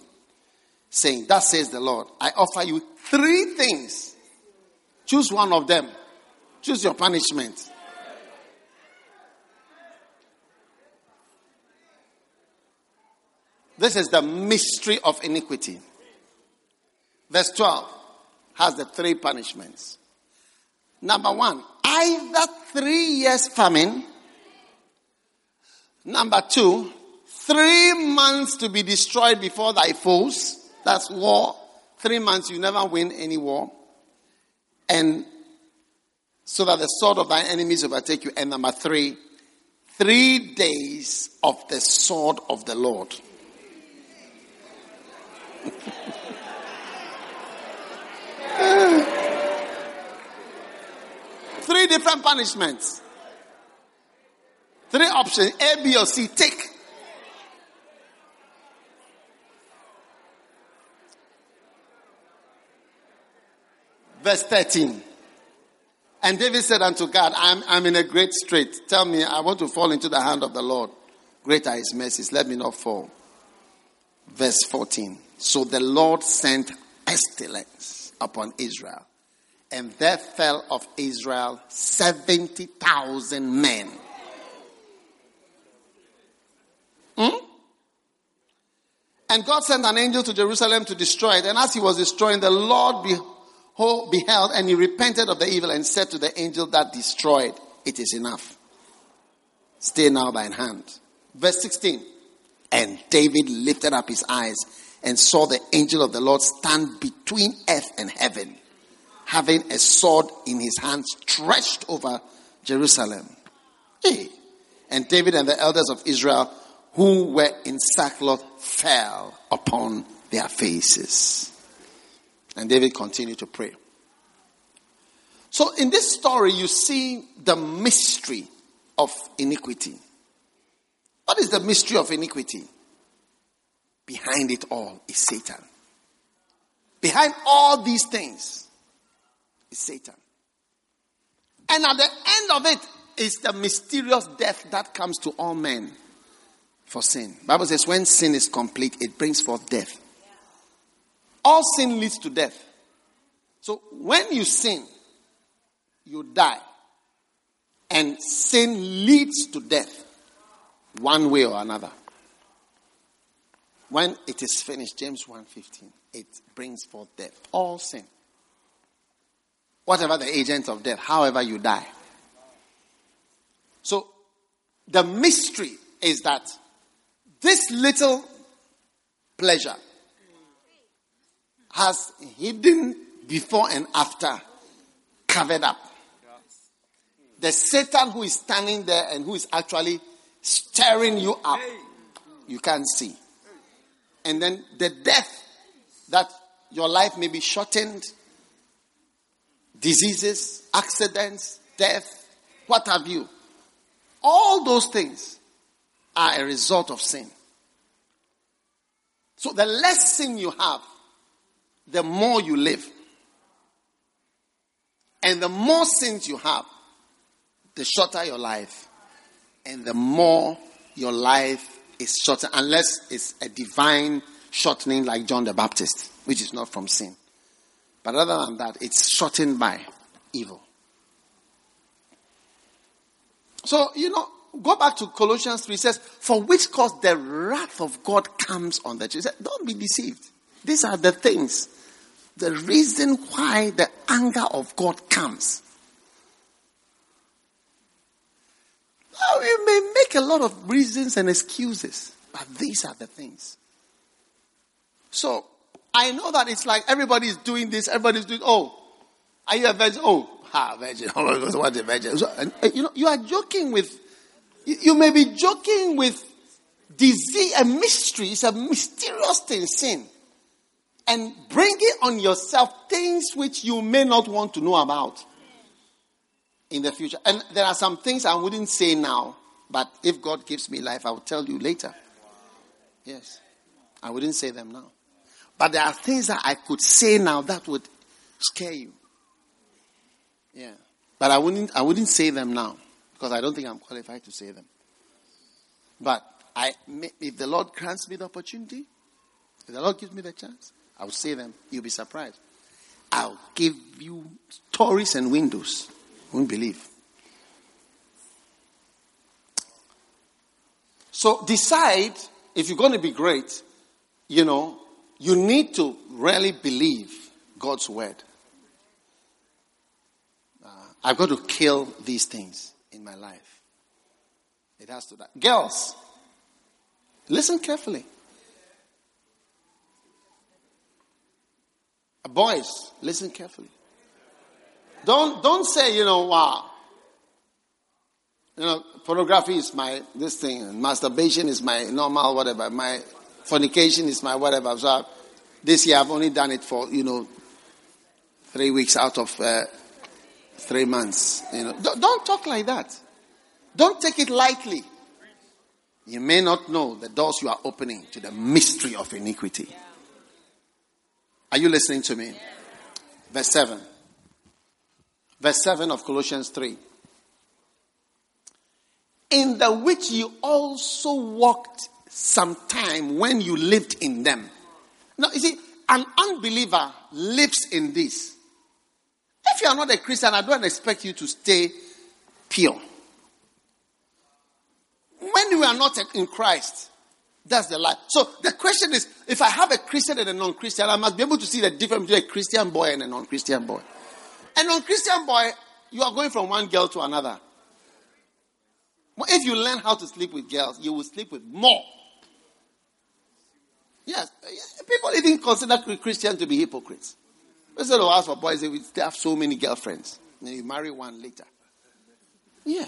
Speaker 4: saying, Thus says the Lord, I offer you three things. Choose one of them. Choose your punishment. This is the mystery of iniquity. Verse 12 has the three punishments. Number one, either three years famine. Number two, three months to be destroyed before thy foes. That's war. Three months you never win any war. And so that the sword of thy enemies overtake you. And number three, three days of the sword of the Lord. (laughs) Three different punishments. Three options A, B, or C. Take. Verse 13. And David said unto God, I'm, I'm in a great strait. Tell me, I want to fall into the hand of the Lord. Great are his mercies. Let me not fall. Verse 14. So the Lord sent pestilence upon Israel. And there fell of Israel 70,000 men. Hmm? And God sent an angel to Jerusalem to destroy it. And as he was destroying, the Lord behold, beheld and he repented of the evil and said to the angel that destroyed, It is enough. Stay now thine hand. Verse 16. And David lifted up his eyes and saw the angel of the Lord stand between earth and heaven, having a sword in his hand stretched over Jerusalem. Hey. And David and the elders of Israel who were in sackcloth fell upon their faces. And David continued to pray. So in this story, you see the mystery of iniquity. What is the mystery of iniquity? Behind it all is Satan. Behind all these things is Satan. And at the end of it is the mysterious death that comes to all men for sin. Bible says when sin is complete, it brings forth death. All sin leads to death. So when you sin, you die. And sin leads to death one way or another. When it is finished, James 1:15, it brings forth death. All sin. Whatever the agent of death, however you die. So the mystery is that this little pleasure has hidden before and after covered up. The Satan who is standing there and who is actually stirring you up, you can't see. And then the death that your life may be shortened, diseases, accidents, death, what have you. All those things are a result of sin. So the less sin you have, the more you live. And the more sins you have, the shorter your life. And the more your life is shorter, unless it's a divine shortening like John the Baptist, which is not from sin. But other than that, it's shortened by evil. So, you know, go back to Colossians 3 says, For which cause the wrath of God comes on the church. Don't be deceived. These are the things. The reason why the anger of God comes. Now, you may make a lot of reasons and excuses, but these are the things. So, I know that it's like everybody's doing this, everybody's doing, oh, are you a virgin? Oh, ha, virgin. (laughs) Oh, what a virgin. So, and, you know, you are joking with you may be joking with disease, a mystery, it's a mysterious thing, sin. And bringing on yourself things which you may not want to know about in the future. And there are some things I wouldn't say now, but if God gives me life, I will tell you later. Yes. I wouldn't say them now. But there are things that I could say now that would scare you. Yeah. But I wouldn't I wouldn't say them now because I don't think I'm qualified to say them. But I, if the Lord grants me the opportunity, if the Lord gives me the chance, I'll see them. You'll be surprised. I'll give you stories and windows. You won't believe. So decide if you're going to be great, you know, you need to really believe God's word. Uh, I've got to kill these things in my life. It has to die. Girls, listen carefully. Boys, listen carefully. Don't don't say, you know, wow. You know, pornography is my this thing, and masturbation is my normal whatever. My fornication is my whatever. So this year I've only done it for you know three weeks out of uh, three months. You know, don't, don't talk like that. Don't take it lightly. You may not know the doors you are opening to the mystery of iniquity. Are you listening to me? Verse 7. Verse 7 of Colossians 3. In the which you also walked sometime when you lived in them. Now, you see, an unbeliever lives in this. If you are not a Christian, I don't expect you to stay pure. When you are not in Christ, that's the life. So the question is if I have a Christian and a non Christian, I must be able to see the difference between a Christian boy and a non Christian boy. A non Christian boy, you are going from one girl to another. If you learn how to sleep with girls, you will sleep with more. Yes, people even consider Christians to be hypocrites. Instead of oh, ask for boys, they have so many girlfriends. And you marry one later. Yeah.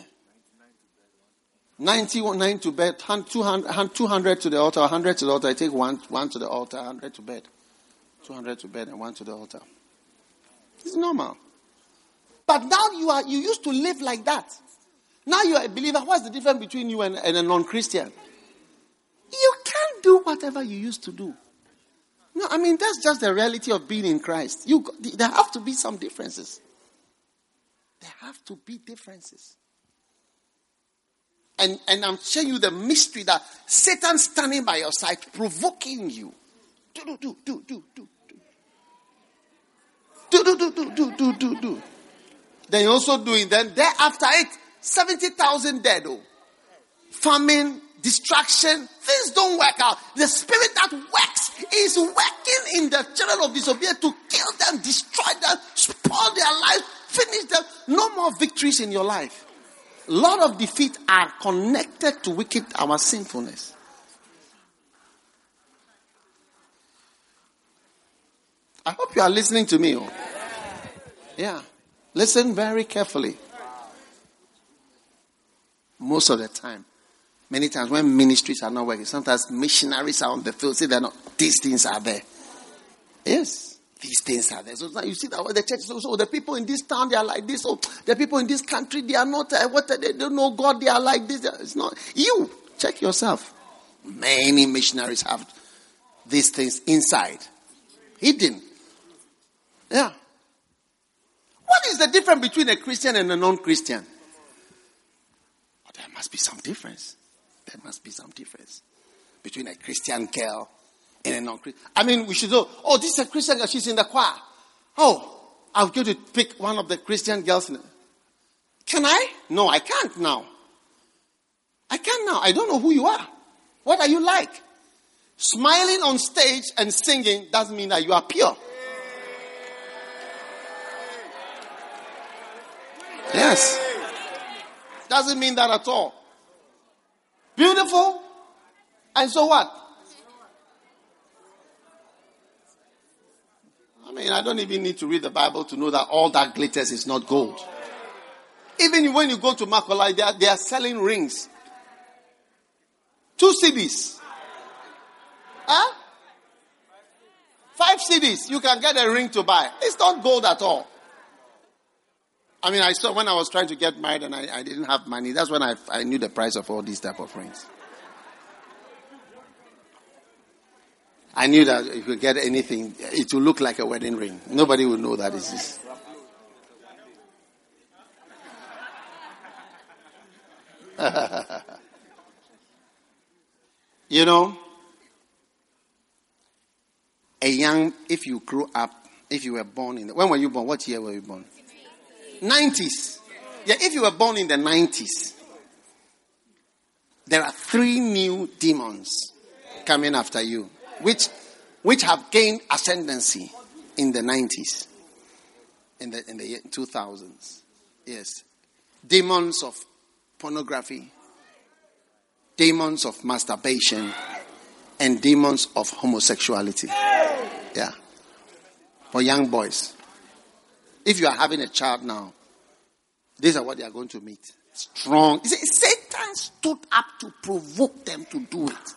Speaker 4: 91 to bed, 200, 200 to the altar, 100 to the altar. I take one, one to the altar, 100 to bed. 200 to bed and one to the altar. It's normal. But now you are, you used to live like that. Now you are a believer. What's the difference between you and, and a non-Christian? You can't do whatever you used to do. No, I mean, that's just the reality of being in Christ. You, there have to be some differences. There have to be differences. And, and I'm showing you the mystery that Satan standing by your side, provoking you. Do, do, do, do, do, do. Do, do, do, do, do, do, do, do. Then you're also doing, then there after it, 70,000 dead. Oh. Famine, distraction, things don't work out. The spirit that works is working in the children of disobedience to kill them, destroy them, spoil their lives, finish them. No more victories in your life. Lot of defeat are connected to wicked our sinfulness. I hope you are listening to me. Oh. Yeah. Listen very carefully. Most of the time. Many times when ministries are not working, sometimes missionaries are on the field, see they're not, these things are there. Yes, these things are there. So now you see that the church, so, so the people in this town, they are like this. So the people in this country, they are not, uh, what, they don't know God, they are like this. It's not, you, check yourself. Many missionaries have these things inside, hidden. Yeah. What is the difference between a Christian and a non Christian? There must be some difference. There must be some difference between a Christian girl and a non Christian. I mean, we should go, oh, this is a Christian girl, she's in the choir. Oh, I'll go to pick one of the Christian girls. Can I? No, I can't now. I can't now. I don't know who you are. What are you like? Smiling on stage and singing doesn't mean that you are pure. Yes. Doesn't mean that at all. Beautiful. And so what? I mean, I don't even need to read the Bible to know that all that glitters is not gold. Even when you go to Makola, they are, they are selling rings. Two cedis. Huh? Five cedis. You can get a ring to buy. It's not gold at all. I mean, I saw when I was trying to get married and I, I didn't have money. That's when I, I knew the price of all these type of rings. I knew that if you get anything, it will look like a wedding ring. Nobody will know that this (laughs) you know, a young, if you grew up, if you were born in, the, when were you born? What year were you born? 90s. Yeah, if you were born in the 90s, there are three new demons coming after you, which, which have gained ascendancy in the 90s, in the, in the 2000s. Yes. Demons of pornography, demons of masturbation, and demons of homosexuality. Yeah. For young boys. If you are having a child now, these are what they are going to meet. Strong. See, Satan stood up to provoke them to do it.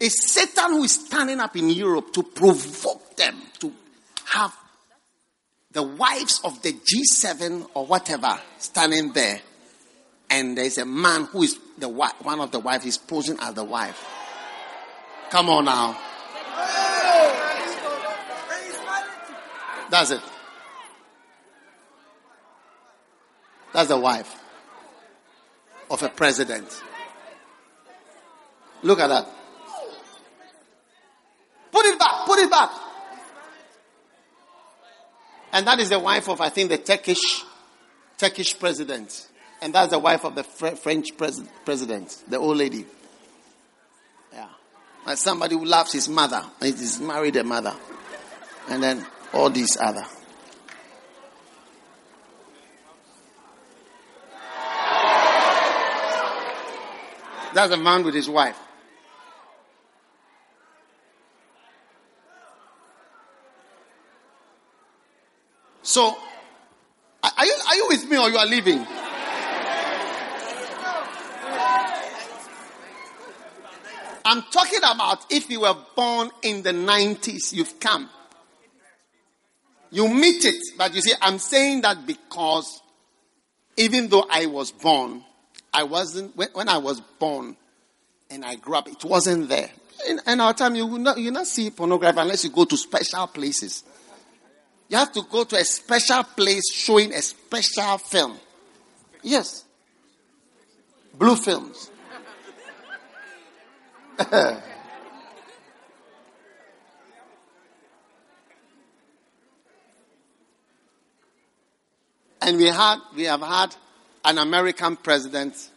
Speaker 4: It's Satan who is standing up in Europe to provoke them to have the wives of the G7 or whatever standing there. And there's a man who is the one of the wives is posing as the wife. Come on now. That's it. That's the wife of a president. Look at that. Put it back, put it back. And that is the wife of, I think, the Turkish, Turkish president. And that's the wife of the Fre- French pres- president, the old lady. Yeah. Like somebody who loves his mother, and is married a mother. And then all these other. That's a man with his wife. So, are you, are you with me or you are leaving? I'm talking about if you were born in the 90s, you've come. You meet it, but you see, I'm saying that because even though I was born, I wasn't, when, when I was born and I grew up, it wasn't there. In, in our time, you will not, you not see pornography unless you go to special places. You have to go to a special place showing a special film. Yes. Blue films. (laughs) and we had we have had an American president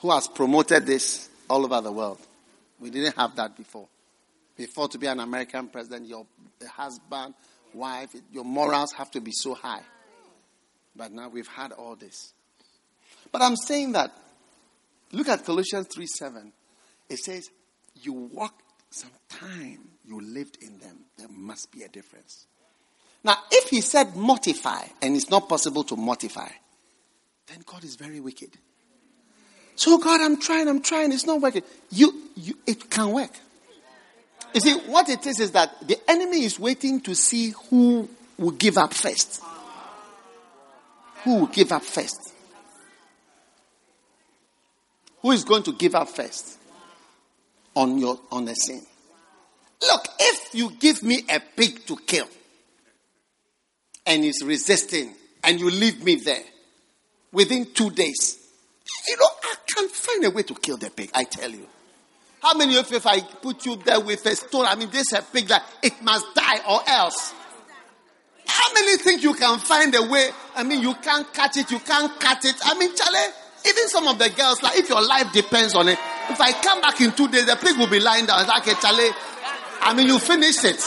Speaker 4: who has promoted this all over the world. We didn't have that before. Before to be an American president, your husband, wife, your morals have to be so high. But now we've had all this. But I'm saying that look at Colossians 3 7. It says, You walked some time, you lived in them. There must be a difference. Now, if he said mortify and it's not possible to mortify, then God is very wicked. So, God, I'm trying, I'm trying, it's not working. You, you, it can work. You see, what it is is that the enemy is waiting to see who will give up first. Who will give up first? Who is going to give up first on your on the sin? Look, if you give me a pig to kill and he's resisting and you leave me there within two days, you know, I can find a way to kill the pig, I tell you. How many of you, if I put you there with a stone, I mean, this is a pig that it must die or else? How many think you can find a way? I mean, you can't catch it, you can't cut it. I mean, Charlie, even some of the girls, like if your life depends on it, if I come back in two days, the pig will be lying down. It's like, Charlie, I mean, you finish it.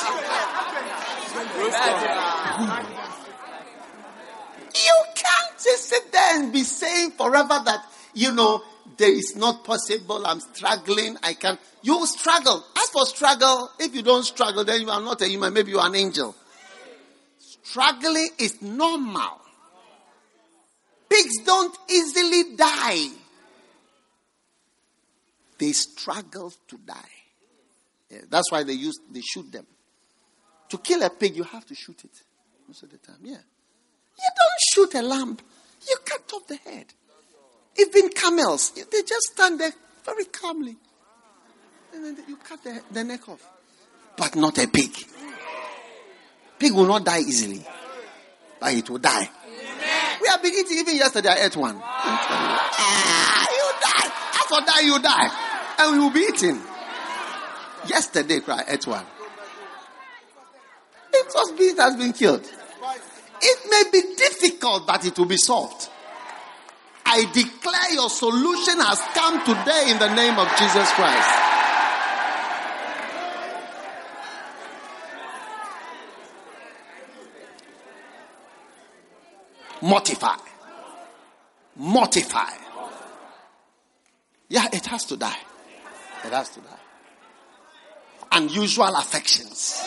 Speaker 4: You can't just sit there and be saying forever that, you know, there is not possible. I'm struggling. I can't. You struggle. As for struggle, if you don't struggle, then you are not a human. Maybe you are an angel. Struggling is normal. Pigs don't easily die. They struggle to die. Yeah, that's why they use they shoot them. To kill a pig, you have to shoot it most of the time. Yeah. You don't shoot a lamb. You cut off the head. Even camels, they just stand there very calmly. And then you cut the, the neck off. But not a pig. Pig will not die easily. But it will die. We are been eating even yesterday. I ate one. Ah, you die. After that, you die. And we will be eating. Yesterday, I ate one. Being, it has been killed. It may be difficult, but it will be solved. I declare your solution has come today in the name of Jesus Christ. Mortify. Mortify. Yeah, it has to die. It has to die. Unusual affections.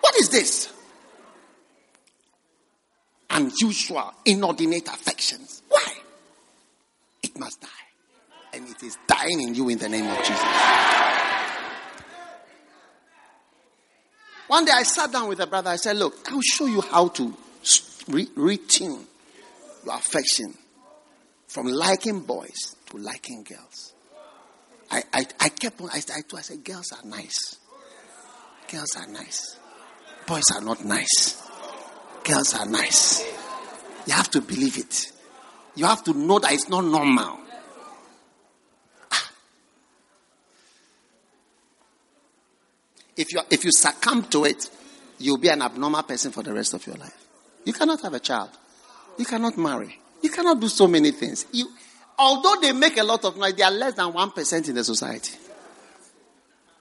Speaker 4: What is this? Unusual, inordinate affections. Why? It must die. And it is dying in you in the name of Jesus. One day I sat down with a brother. I said, Look, I'll show you how to re- retune your affection from liking boys to liking girls. I, I, I kept on, I, I, I said, girls are nice. Girls are nice. Boys are not nice. Girls are nice. You have to believe it. You have to know that it's not normal. Ah. If you, if you succumb to it, you'll be an abnormal person for the rest of your life. You cannot have a child. You cannot marry. You cannot do so many things. You, although they make a lot of noise, they are less than 1% in the society.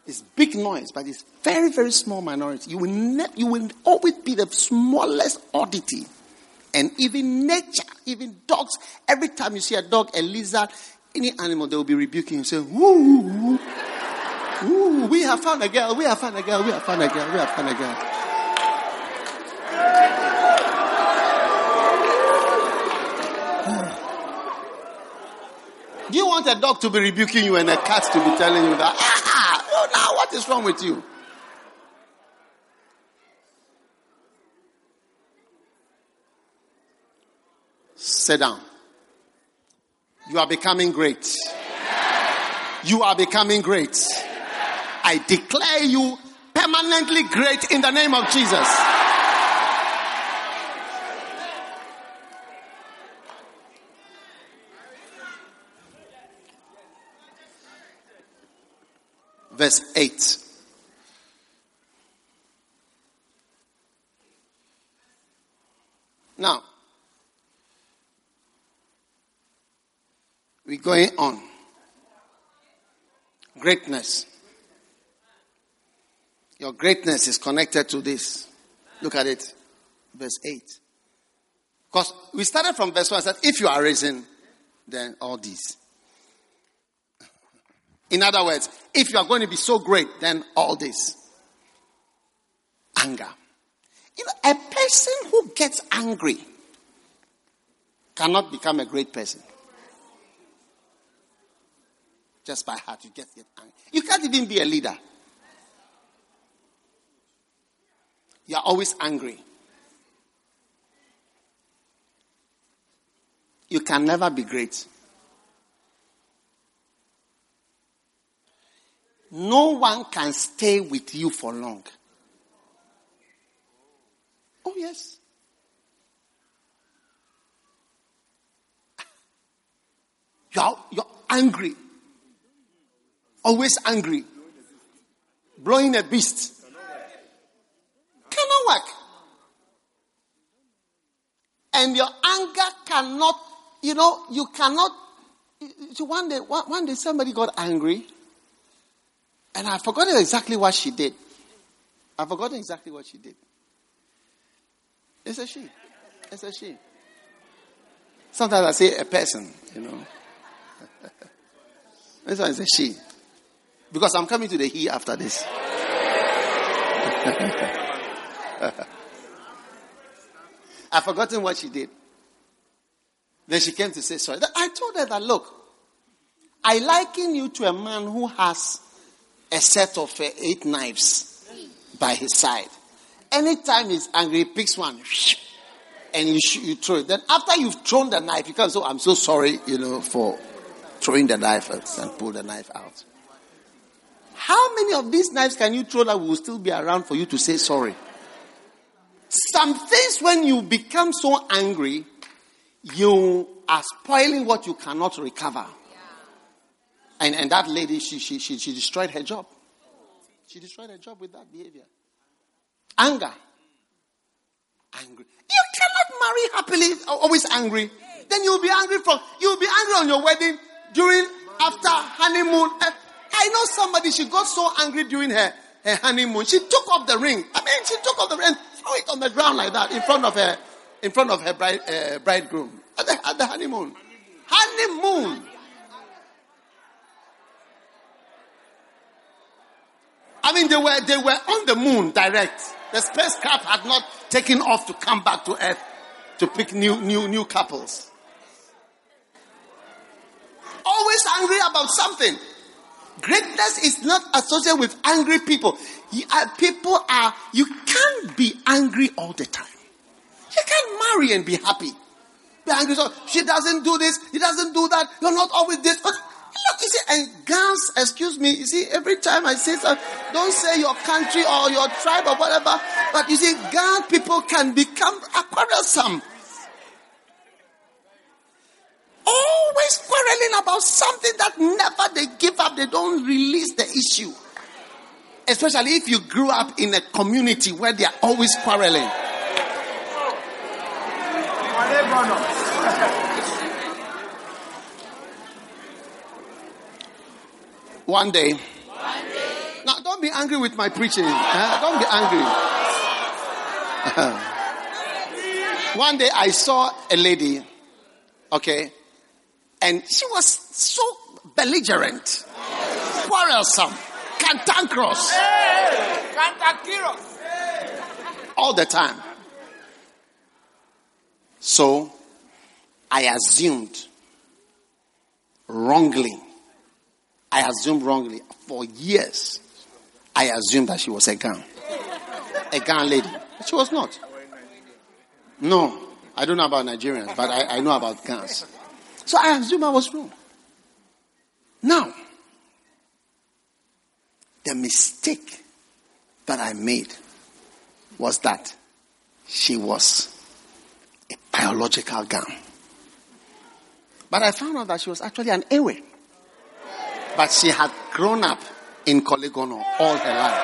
Speaker 4: It's big noise, but it's very, very small minority. You will, ne- you will always be the smallest oddity. And even nature, even dogs, every time you see a dog, a lizard, any animal, they will be rebuking you, saying, woo, woo, woo, we have found a girl, we have found a girl, we have found a girl, we have found a girl. (sighs) Do you want a dog to be rebuking you and a cat to be telling you that, ah, now what is wrong with you? Sit down. You are becoming great. You are becoming great. I declare you permanently great in the name of Jesus. Verse 8. Now, we're going on. Greatness. Your greatness is connected to this. Look at it. Verse 8. Because we started from verse 1 and said, if you are risen, then all these. In other words, if you are going to be so great, then all this. Anger. You know, a person who gets angry cannot become a great person. Just by heart, you get get angry. You can't even be a leader. You are always angry. You can never be great. No one can stay with you for long. Oh, yes. (laughs) You're, you're angry. Always angry. Blowing a beast. Cannot work. And your anger cannot, you know, you cannot. So one day, one day somebody got angry. And I've forgotten exactly what she did. I've forgotten exactly what she did. It's a she. It's a she. Sometimes I say a person, you know. (laughs) this one is a she. Because I'm coming to the he after this. (laughs) I've forgotten what she did. Then she came to say sorry. I told her that, look, I liken you to a man who has a set of uh, eight knives by his side. Anytime he's angry, he picks one and you, you throw it. Then after you've thrown the knife, you can say, I'm so sorry, you know, for throwing the knife and pull the knife out. How many of these knives can you throw that will still be around for you to say sorry? Some things when you become so angry, you are spoiling what you cannot recover. And, and that lady, she, she, she, she destroyed her job. She destroyed her job with that behavior. Anger. Angry. You cannot marry happily, always angry. Then you'll be angry from, you'll be angry on your wedding, during, after honeymoon. I know somebody, she got so angry during her, her honeymoon. She took off the ring. I mean, she took off the ring and threw it on the ground like that in front of her, in front of her bride, uh, bridegroom at the, at the honeymoon. Honeymoon. I mean, they were, they were on the moon direct. The spacecraft had not taken off to come back to Earth to pick new, new, new couples. Always angry about something. Greatness is not associated with angry people. Uh, people are, you can't be angry all the time. You can't marry and be happy. Be angry. So she doesn't do this. He doesn't do that. You're not always this. Look, you see, and girls, excuse me, you see, every time I say something, don't say your country or your tribe or whatever, but you see, girl, people can become quarrelsome. Always quarreling about something that never they give up, they don't release the issue. Especially if you grew up in a community where they are always quarreling. (laughs) One day. Now, don't be angry with my preaching. huh? Don't be angry. (laughs) One day I saw a lady, okay, and she was so belligerent, quarrelsome, cantankerous, all the time. So I assumed wrongly. I assumed wrongly for years. I assumed that she was a Ga, a Ga lady. But she was not. No, I don't know about Nigerians, but I, I know about Gas. So I assumed I was wrong. Now, the mistake that I made was that she was a biological Ga. But I found out that she was actually an Ewe. But she had grown up in Korle Gonno all her life.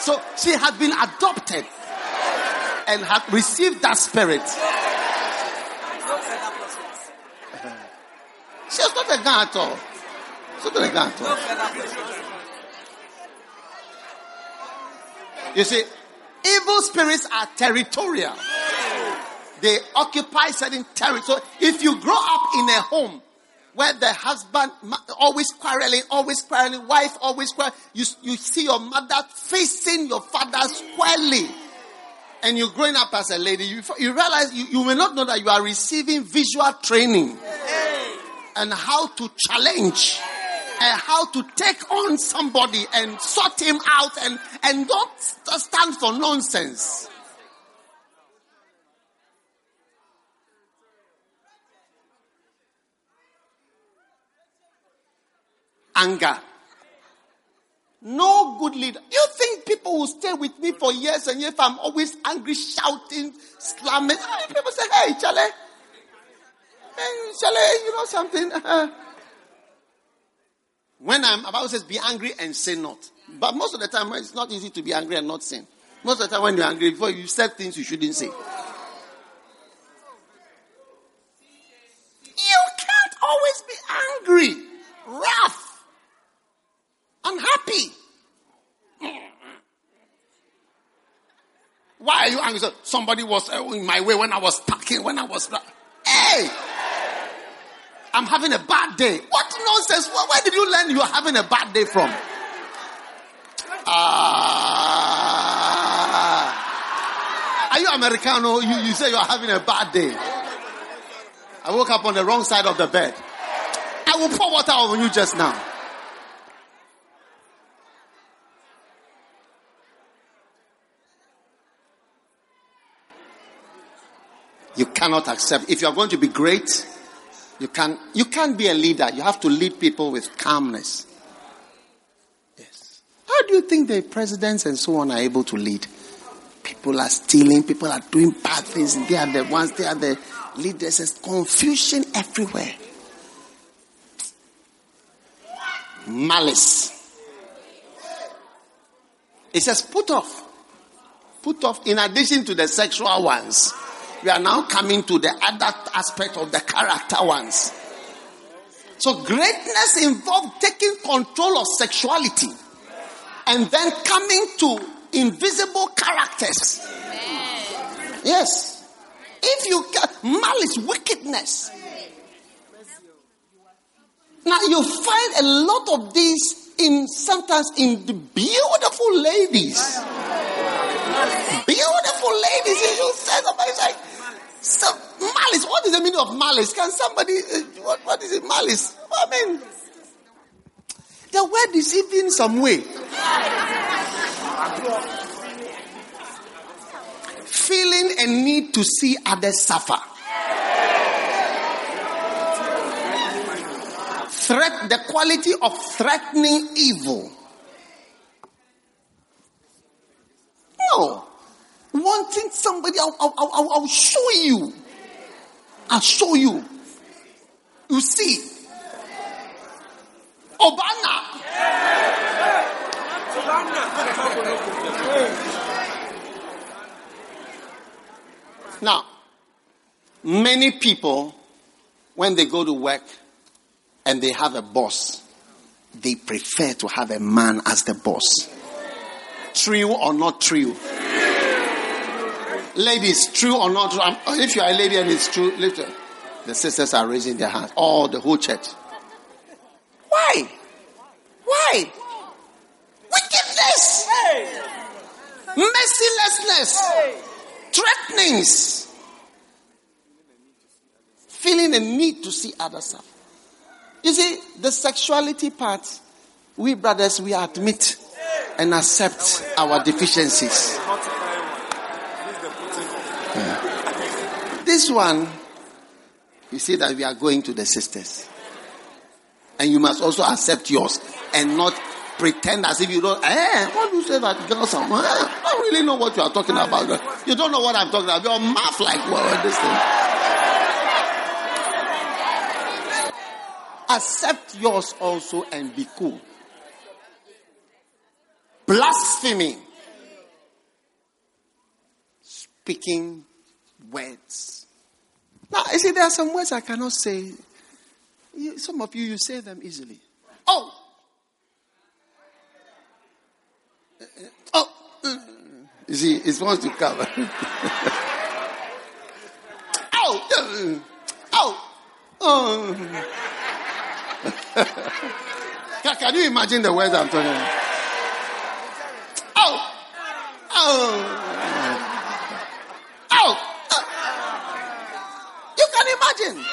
Speaker 4: So she had been adopted and had received that spirit. She was not a Ga at all. She was not a Ga at all. You see, evil spirits are territorial. They occupy certain territory. So if you grow up in a home where the husband always quarreling, always quarreling, wife always quarreling, you, you see your mother facing your father squarely. And you're growing up as a lady, you, you realize you, you may not know that you are receiving visual training and how to challenge and how to take on somebody and sort him out and, and don't stand for nonsense. Anger. No good leader. You think people will stay with me for years and years if I'm always angry, shouting, slamming? Ah, People say, hey, Charlie. Hey, Charlie, you know something? (laughs) when I'm about to say be angry and say not. But most of the time, it's not easy to be angry and not sin. Most of the time, when you're angry, before you said things you shouldn't say. You can't always be angry, unhappy. Why are you angry? So Somebody was uh, in my way when I was talking, when I was. Hey! I'm having a bad day. What nonsense? Where, where did you learn you're having a bad day from? Ah. Are you Americano? You, you say you're having a bad day. I woke up on the wrong side of the bed. I will pour water on you just now. Cannot accept. If you are going to be great, you can you can't be a leader. You have to lead people with calmness. Yes. How do you think the presidents and so on are able to lead? People are stealing, people are doing bad things, they are the ones, they are the leaders. There's confusion everywhere. Malice. It says put off. Put off in addition to the sexual ones we are now coming to the other aspect of the character ones. So greatness involves taking control of sexuality and then coming to invisible characters. Yes. If you can, malice, wickedness. Now you find a lot of these in sometimes in the beautiful ladies. Beautiful ladies. You say like, so, malice. What is the meaning of malice? Can somebody, uh, what, what is it, malice? I mean, the word is even some way. Feeling a need to see others suffer. Threat, the quality of threatening evil. No. Want wanting somebody, I'll, I'll, I'll, I'll show you. I'll show you. You see. Obana. Now, many people, when they go to work and they have a boss, they prefer to have a man as the boss. True or not true? Ladies, true or not true? If you are a lady and it's true, lift it. The sisters are raising their hands. All the whole church. Why? Why? Wickedness! Mercilessness! Threatenings! Feeling a need to see others suffer. You see, the sexuality part, we brothers, we admit and accept our deficiencies. Yeah. This one, you see that we are going to the sisters. And you must also accept yours and not pretend as if you don't. Eh, what do you say that girls are? Eh, I don't really know what you are talking about. You don't know what I'm talking about. Your mouth like well, this thing. Accept yours also and be cool. Blasphemy. Speaking words. Now, you see, there are some words I cannot say. Some of you, you say them easily. Oh! Oh! You see, it wants to cover. oh! Oh! Oh! can, you imagine the words I'm talking about? Oh! Oh! You can imagine.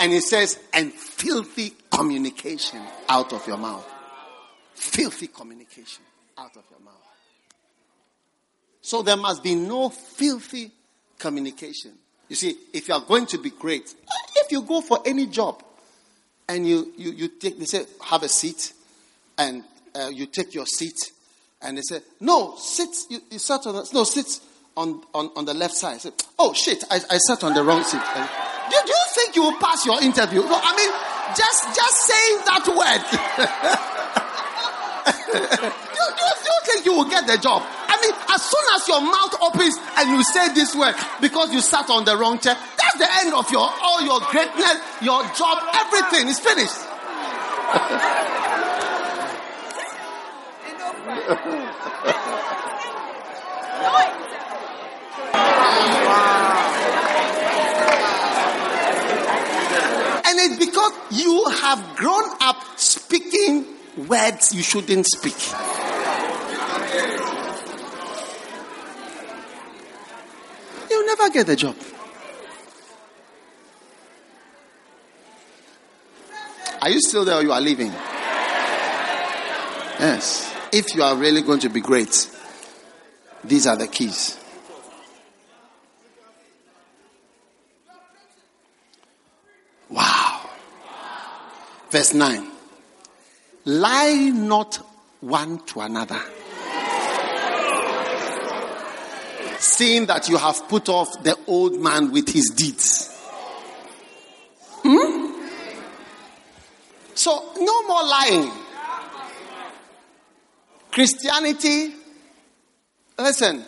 Speaker 4: And he says, and filthy communication out of your mouth. Filthy communication out of your mouth. So there must be no filthy communication. You see, if you are going to be great, if you go for any job and you, you, you take, they say, have a seat, and uh, you take your seat, and they say, no, sit, you, you sat on no, sit on, on, on the left side. Oh shit, I, I sat on the wrong seat. Do, do you think you will pass your interview? No, I mean, just, just saying that word. (laughs) do, do, do you think you will get the job? I mean, as soon as your mouth opens and you say this word because you sat on the wrong chair, that's the end of your all your greatness, your job, everything is finished. (laughs) And it's because you have grown up speaking words you shouldn't speak. You'll never get a job. Are you still there or you are leaving? Yes. If you are really going to be great, these are the keys. Verse 9. Lie not one to another. Seeing that you have put off the old man with his deeds. Hmm? So, no more lying. Christianity, listen,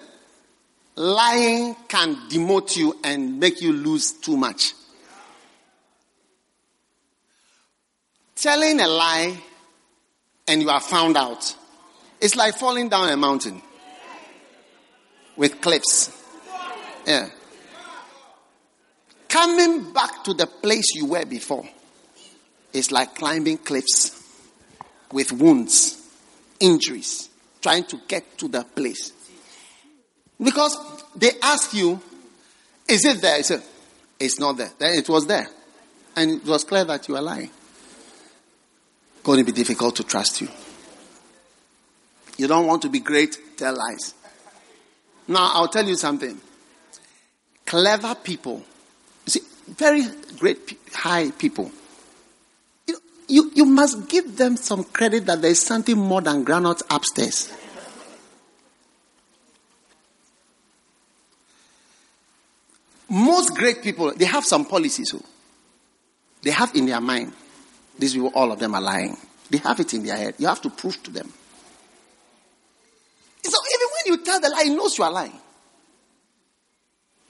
Speaker 4: lying can demote you and make you lose too much. Telling a lie and you are found out. It's like falling down a mountain with cliffs. Yeah. Coming back to the place you were before is like climbing cliffs with wounds, injuries, trying to get to the place. Because they ask you, is it there? You say, it's not there. Then it was there. And it was clear that you are lying. Going to be difficult to trust you. You don't want to be great, tell lies. Now, I'll tell you something. Clever people, see, very great, high people, you, you, you must give them some credit that there is something more than granules upstairs. most great people, they have some policies. oh. They have in their mind, these people, all of them are lying. They have it in their head. You have to prove to them. So even when you tell the lie, he knows you are lying.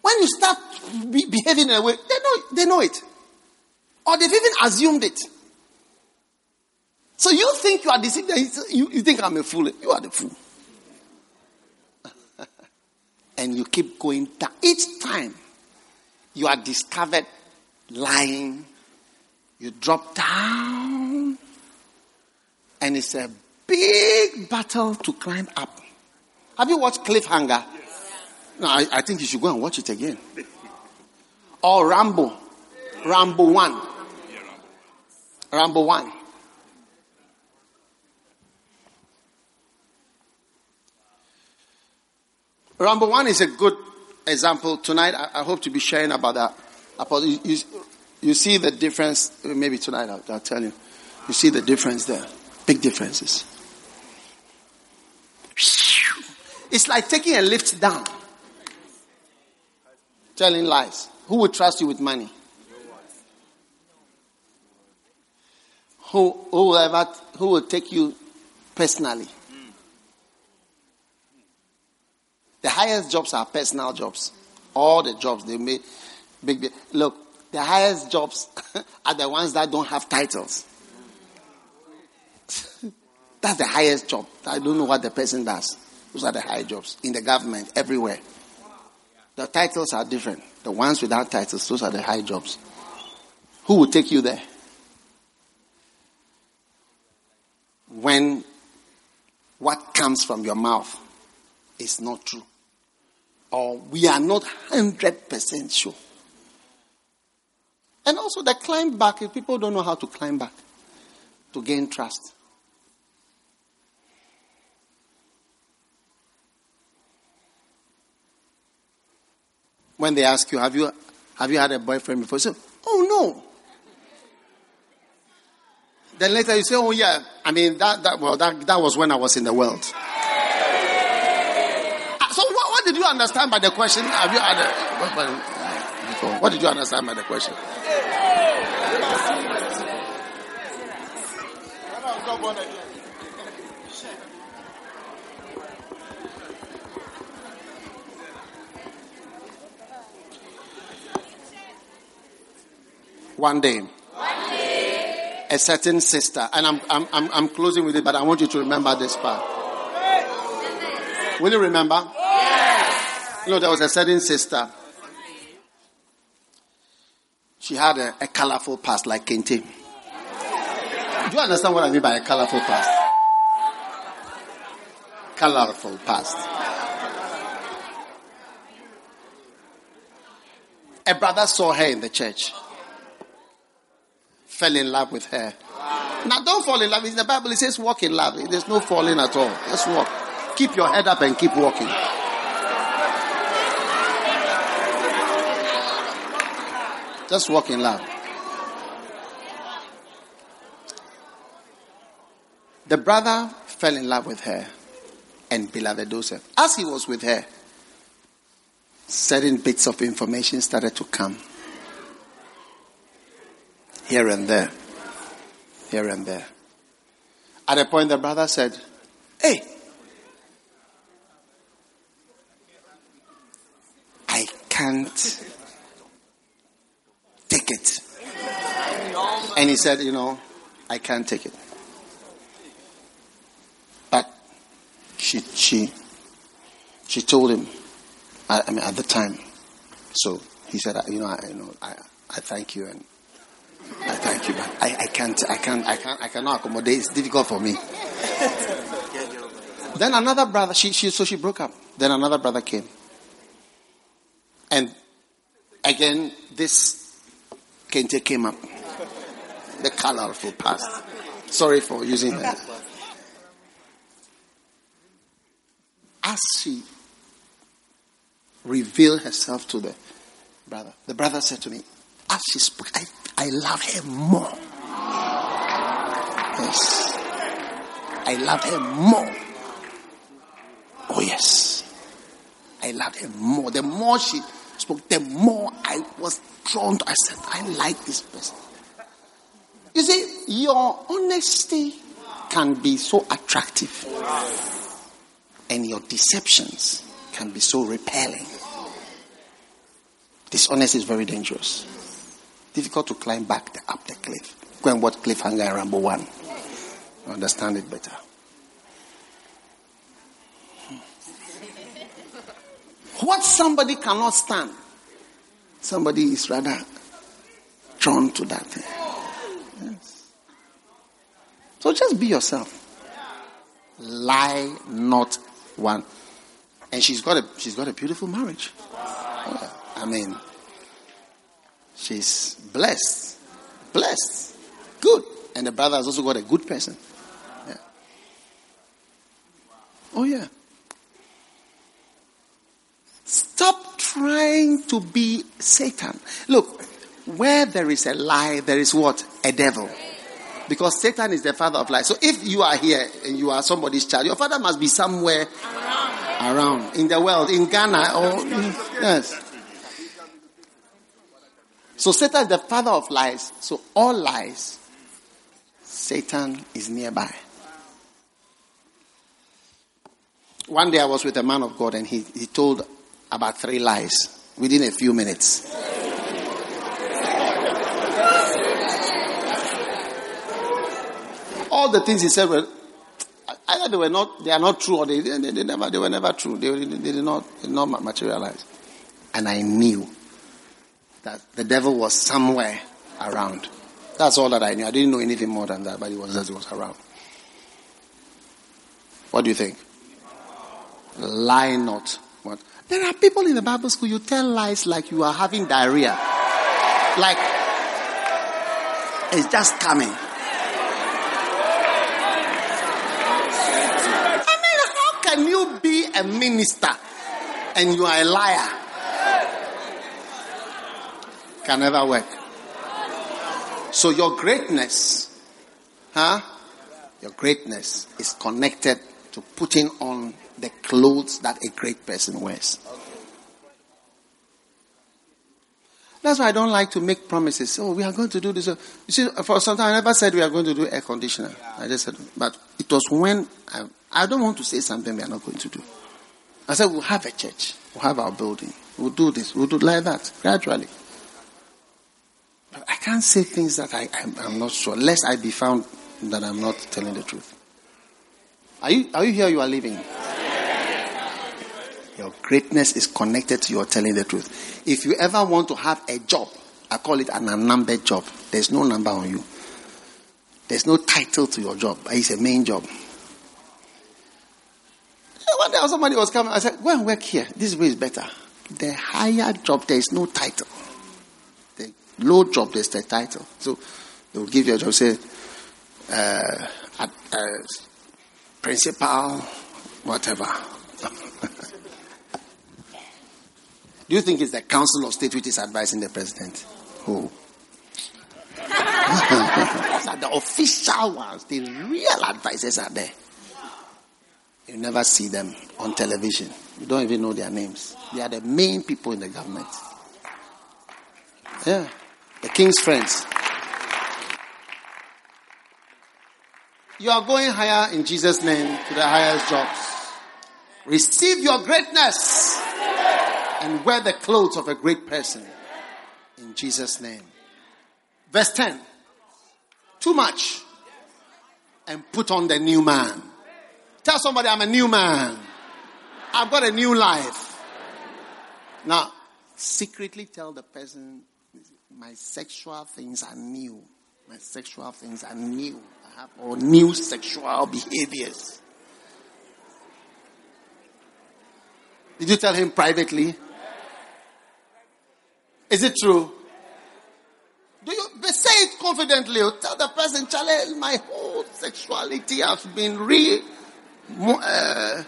Speaker 4: When you start be- behaving in a way, they know, they know it. Or they've even assumed it. So you think you are deceived, you, you think I'm a fool. You are the fool. (laughs) and you keep going. Each time you are discovered lying, you drop down, and it's a big battle to climb up. Have you watched Cliffhanger? No, I, I think you should go and watch it again. Or Rambo. Rambo 1. Rambo 1. Rambo 1 is a good example. Tonight, I, I hope to be sharing about that. About, you, see the difference, maybe tonight I'll, I'll tell you. You see the difference there. Big differences. It's like taking a lift down. Telling lies. Who would trust you with money? Who, who will ever, who will take you personally? The highest jobs are personal jobs. All the jobs they make big, big. Look, the highest jobs (laughs) are the ones that don't have titles. (laughs) That's the highest job. I don't know what the person does. Those are the high jobs in the government, everywhere. The titles are different. The ones without titles, those are the high jobs. Who will take you there? When what comes from your mouth is not true. Or we are not 100% sure. And also the climb back, if people don't know how to climb back to gain trust. When they ask you, have you, have you had a boyfriend before? You say, oh no. Then later you say, oh yeah, I mean, that, that, well, that, that was when I was in the world. So what, what did you understand by the question? Have you had a, what, what- what did you understand by the question? One day, a certain sister, and I'm, I'm, I'm, I'm closing with it, but I want you to remember this part. Will you remember? You know, there was a certain sister. She had a, a colorful past like Kente. Do you understand what I mean by a colorful past? Colorful past. A brother saw her in the church, fell in love with her. Now, don't fall in love. In the Bible, it says walk in love. There's no falling at all. Just walk. Keep your head up and keep walking. Just walk in love. The brother fell in love with her and beloved Joseph. As he was with her, certain bits of information started to come here and there, here and there. At a point, the brother said, Hey, I can't take it. And he said, You know, I can't take it. But she, she, she told him, I, I mean, at the time. So he said, You know, I, you know, I, I thank you and I thank you, but I, I can't, I can't, I can't, I cannot accommodate. It's difficult for me. then another brother, she, she, so she broke up. Then another brother came. And again, this Kente came up. The colorful past. Sorry for using that. As she revealed herself to the brother, the brother said to me, as she spoke, I, I love her more. Yes. I love her more. Oh, yes. I love her more. The more she spoke, the more I was drawn to. I said, I like this person. You see, your honesty can be so attractive, and your deceptions can be so repelling. Dishonesty is very dangerous. Difficult to climb back the, up the cliff. Go and watch Cliffhanger and Rambo 1. Understand it better. Hmm. What somebody cannot stand, somebody is rather drawn to that thing. Yes. So just be yourself. Lie not one. And she's got a she's got a beautiful marriage. Oh, yeah. I mean, she's blessed, blessed, good, and the brother has also got a good person. Yeah. Oh yeah. Stop trying to be Satan. Look, where there is a lie, there is what? A devil. Because Satan is the father of lies. So if you are here and you are somebody's child, your father must be somewhere around in the world, in Ghana or yes. So Satan is the father of lies. So all lies, Satan is nearby. One day I was with a man of God and he, he told about three lies within a few minutes. All the things he said were either they were not they are not true or they, they, they never they were never true. They, they, they did not they did not materialize. And I knew that the devil was somewhere around. That's all that I knew. I didn't know anything more than that, but it was just it was around. What do you think? Lie not. What? There are people in the Bible school, you tell lies like you are having diarrhea. Like, it's just coming. I mean, how can you be a minister and you are a liar? Can never work. So your greatness, huh? Your greatness is connected to putting on the clothes that a great person wears. That's why I don't like to make promises. Oh, we are going to do this. You see, for some time I never said we are going to do air conditioner. I just said, but it was when I, I don't want to say something we are not going to do. I said, we'll have a church. We'll have our building. We'll do this. We'll do like that, gradually. But I can't say things that I, I'm, I'm not sure, lest I be found that I'm not telling the truth. Are you, are you here? You are living. Your greatness is connected to your telling the truth. If you ever want to have a job, I call it an unnumbered job. There's no number on you. There's no title to your job. It's a main job. One day somebody was coming, I said, go and work here. This way is better. The higher job, there is no title. The low job, there's the title. So they will give you a job, say, uh, uh, principal, whatever. Do you think it's the Council of State which is advising the president? Who? the official ones, the real advisors are there. You never see them on television. You don't even know their names. They are the main people in the government. Yeah. The king's friends. You are going higher in Jesus' name to the highest jobs. Receive your greatness and wear the clothes of a great person in Jesus' name. Verse 10. Too much and put on the new man. Tell somebody I'm a new man. I've got a new life. Now, secretly tell the person my sexual things are new. My sexual things are new. I have all new sexual behaviors. Did you tell him privately? Is it true? Do you say it confidently? Or Tell the person, Charlie, my whole sexuality has been re, uh,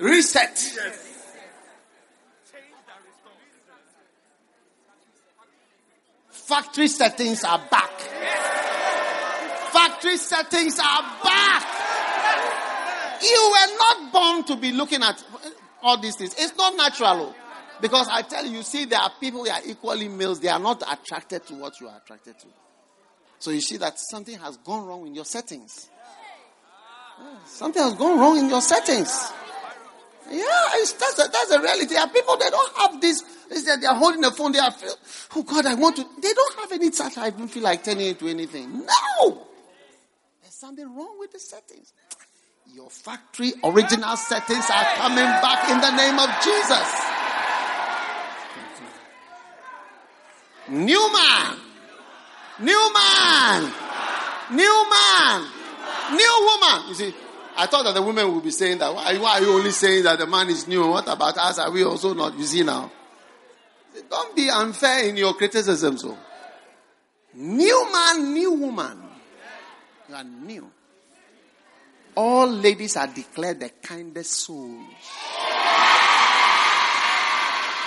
Speaker 4: reset. Factory settings are back. Factory settings are back. You were not born to be looking at all these things. It's not natural. Because I tell you, you see, there are people who are equally males, they are not attracted to what you are attracted to. So you see that something has gone wrong in your settings. Yeah, something has gone wrong in your settings. Yeah, it's, that's, a, that's a reality. There are people, they don't have this. It's that They are holding the phone. They are, oh God, I want to. They don't have any touch. I don't feel like turning into anything. No! There's something wrong with the settings. Your factory original settings are coming back in the name of Jesus. New man. New man. New man. New woman. You see, I thought that the women would be saying that. Why, why are you only saying that the man is new? What about us? Are we also not? You see now. Don't be unfair in your criticism. So, oh. new man, new woman. You are new. All ladies are declared the kindest souls.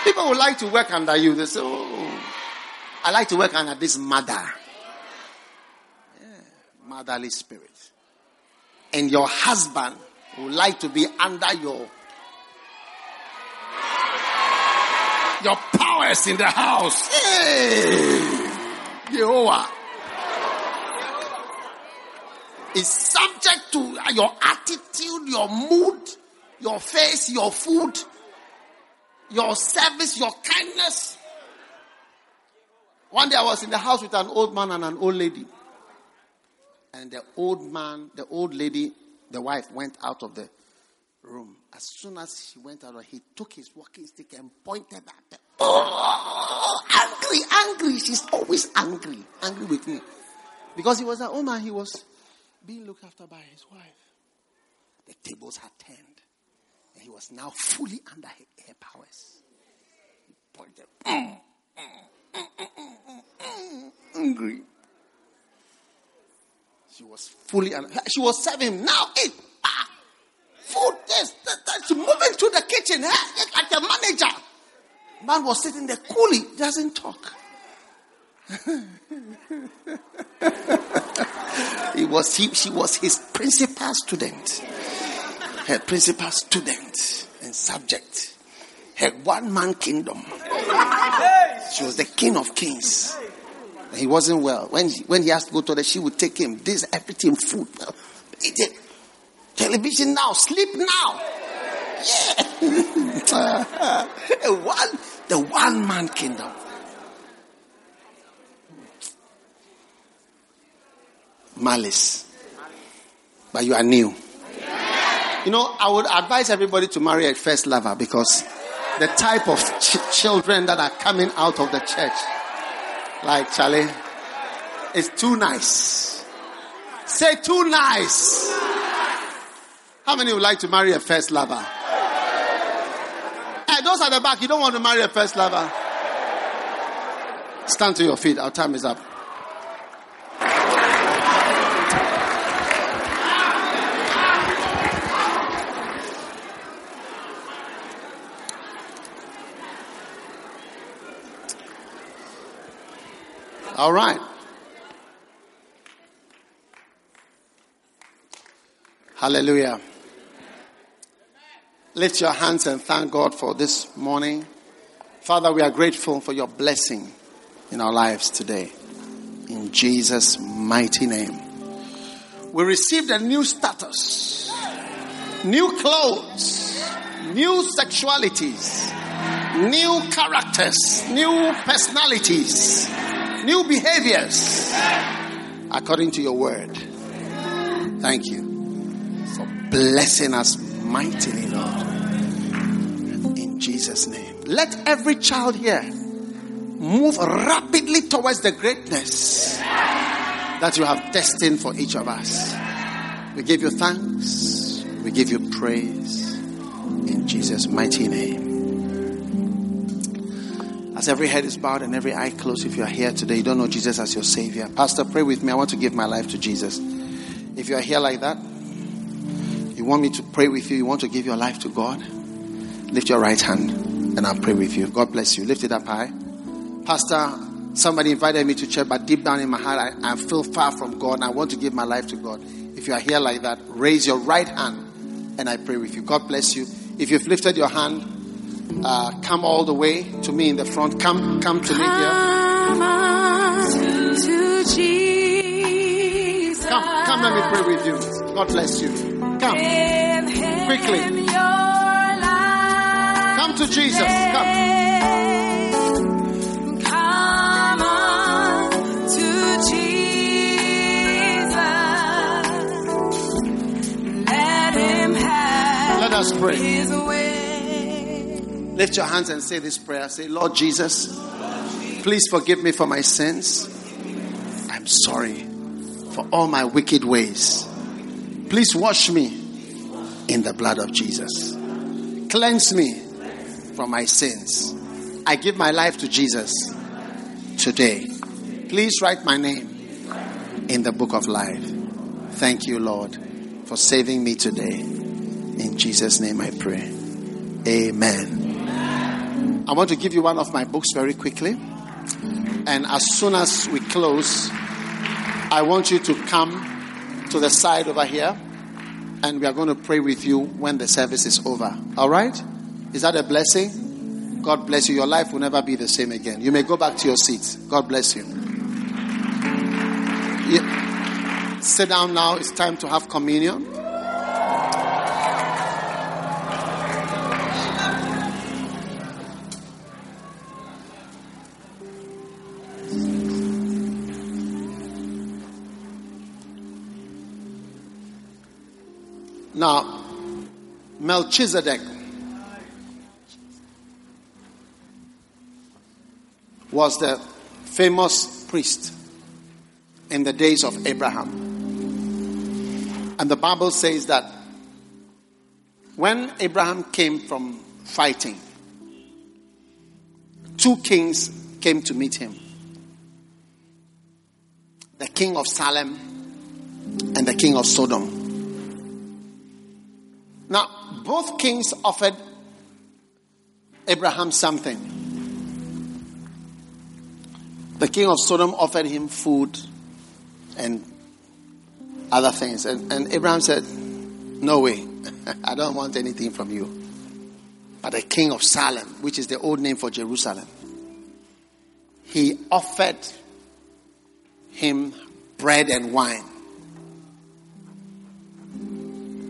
Speaker 4: People would like to work under you. They say, Oh, I like to work under this mother. Yeah, motherly spirit. And your husband would like to be under your your powers in the house. Hey, Jehovah is subject to your attitude, your mood, your face, your food, your service, your kindness. One day I was in the house with an old man and an old lady. And the old man, the old lady, the wife went out of the room. As soon as she went out, he took his walking stick and pointed at her. Oh, angry, angry. She's always angry, angry with me. Because he was an old man, he was being looked after by his wife. The tables had turned. And he was now fully under her, her powers. He pointed. "Mm, mm, mm, mm, mm, mm," angry. She was fully. She was serving him. Now eat. Ah, food. This, that, that. She moving to the kitchen. eh, like a manager. Man was sitting there coolly. Doesn't talk. (laughs) He was he, she was his principal student. Her principal student and subject. Her one man kingdom. She was the king of kings. He wasn't well. When he, when he has to go to the, she would take him. This everything food. Television now. Sleep now. Yeah. (laughs) one, the one man kingdom. Malice. But you are new. You know, I would advise everybody to marry a first lover because the type of ch- children that are coming out of the church, like Charlie, is too nice. Say too nice. How many would like to marry a first lover? Hey, those at the back, you don't want to marry a first lover. Stand to your feet. Our time is up. All right. Hallelujah. Lift your hands and thank God for this morning. Father, we are grateful for your blessing in our lives today. In Jesus' mighty name. We received a new status, new clothes, new sexualities, new characters, new personalities, new behaviors according to your word. Thank you for blessing us mightily, Lord. In Jesus' name. Let every child here move rapidly towards the greatness that you have destined for each of us. We give you thanks. We give you praise. In Jesus' mighty name. As every head is bowed and every eye closed, if you are here today, you don't know Jesus as your Savior. Pastor, pray with me. I want to give my life to Jesus. If you are here like that, you want me to pray with you, you want to give your life to God, lift your right hand and I'll pray with you. God bless you. Lift it up high. Pastor, somebody invited me to church, but deep down in my heart, I, I feel far from God and I want to give my life to God. If you are here like that, raise your right hand and I pray with you. God bless you. If you've lifted your hand, uh, come all the way to me in the front. Come, come to me here.
Speaker 3: Come to Jesus.
Speaker 4: Come, come, let me pray with you. God bless you. Come, Quickly.
Speaker 3: your life.
Speaker 4: come to Jesus. Come.
Speaker 3: Come on to Jesus. Let him have
Speaker 4: Let us pray. Lift your hands and say this prayer. Say, Lord Jesus, please forgive me for my sins. I'm sorry for all my wicked ways. Please wash me in the blood of Jesus. Cleanse me from my sins. I give my life to Jesus today. Please write my name in the book of life. Thank you, Lord, for saving me today. In Jesus' name I pray. Amen. I want to give you one of my books very quickly. And as soon as we close, I want you to come to the side over here. And we are going to pray with you when the service is over. All right? Is that a blessing? God bless you. Your life will never be the same again. You may go back to your seats. God bless you. Yeah. Sit down now. It's time to have communion. Now, Melchizedek was the famous priest in the days of Abraham. And the Bible says that when Abraham came from fighting, two kings came to meet him the king of Salem and the king of Sodom. Both kings offered Abraham something. The king of Sodom offered him food and other things. And, and Abraham said, No way. (laughs) I don't want anything from you. But the king of Salem, which is the old name for Jerusalem, he offered him bread and wine.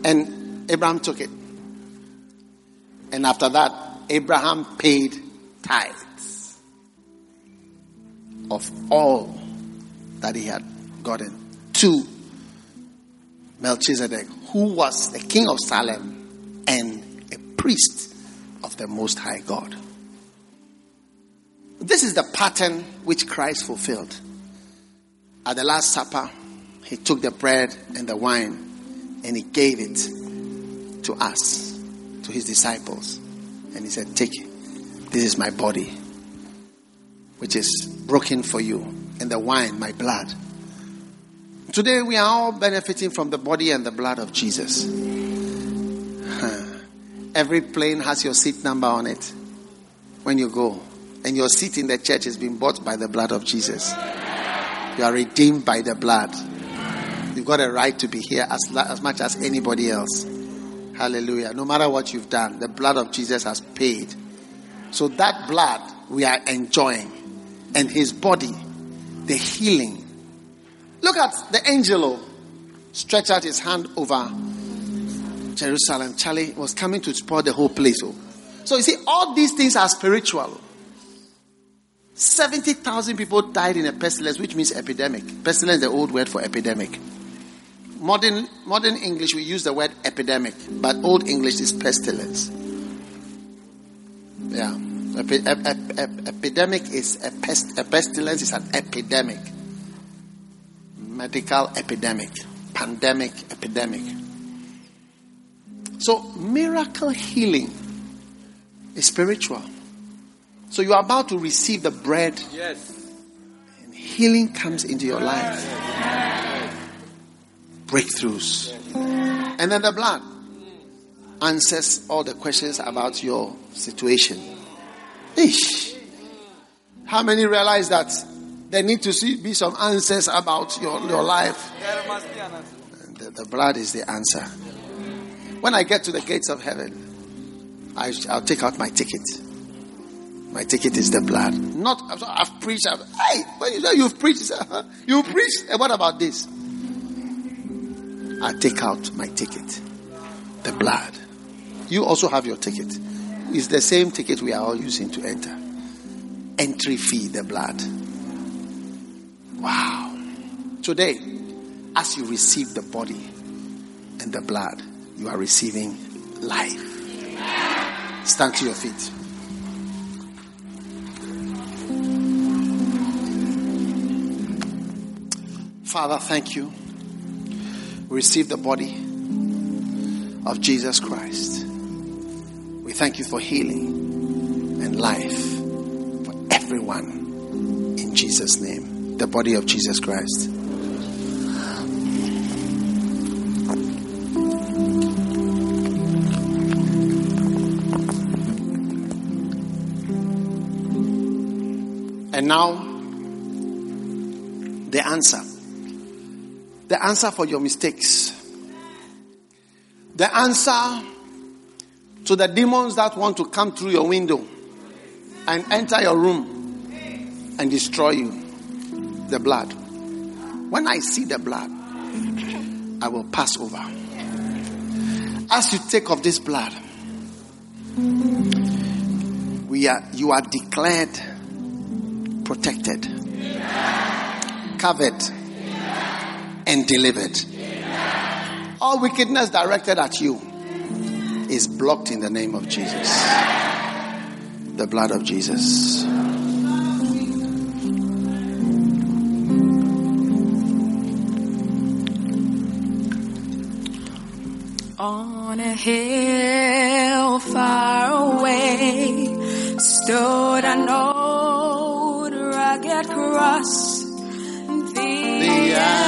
Speaker 4: And Abraham took it. And after that, Abraham paid tithes of all that he had gotten to Melchizedek, who was the king of Salem and a priest of the Most High God. This is the pattern which Christ fulfilled. At the Last Supper, he took the bread and the wine and he gave it to us, to his disciples. And he said, Take it. This is my body, which is broken for you, and the wine, my blood. Today, we are all benefiting from the body and the blood of Jesus. Every plane has your seat number on it when you go. And your seat in the church has been bought by the blood of Jesus. You are redeemed by the blood. You've got a right to be here as, as much as anybody else. Hallelujah. No matter what you've done, the blood of Jesus has paid. So that blood we are enjoying. And his body, the healing. Look at the angel oh, stretch out his hand over Jerusalem. Charlie was coming to spoil the whole place. Oh. So you see, all these things are spiritual. 70,000 people died in a pestilence, which means epidemic. Pestilence is the old word for epidemic. Modern, modern English, we use the word epidemic, but Old English is pestilence. Yeah. Epi- ep- ep- ep- epidemic is a, pest, a pestilence is an epidemic. Medical epidemic. Pandemic epidemic. So, miracle healing is spiritual. So, you are about to receive the bread.
Speaker 5: Yes.
Speaker 4: And healing comes into your life. Breakthroughs. And then the blood answers all the questions about your situation. Ish. How many realize that there need to see, be some answers about your, your life? The, the blood is the answer. When I get to the gates of heaven, I, I'll take out my ticket. My ticket is the blood. Not, I've- preached. I've, hey, you say you've preached, (laughs) you preached. What about this? I take out my ticket. The blood. You also have your ticket. It's the same ticket we are all using to enter. Entry fee, the blood. Wow. Today, as you receive the body and the blood, you are receiving life. Stand to your feet. Father, thank you. Receive the body of Jesus Christ. We thank you for healing and life for everyone in Jesus' name. The body of Jesus Christ. And now, the answer. The answer for your mistakes. The answer to the demons that want to come through your window and enter your room and destroy you. The blood. When I see the blood, I will pass over. As you take of this blood, we are you are declared protected, covered, and delivered. All wickedness directed at you is blocked in the name of Jesus. The blood of Jesus.
Speaker 6: On a hill far away stood an old rugged cross, the emblem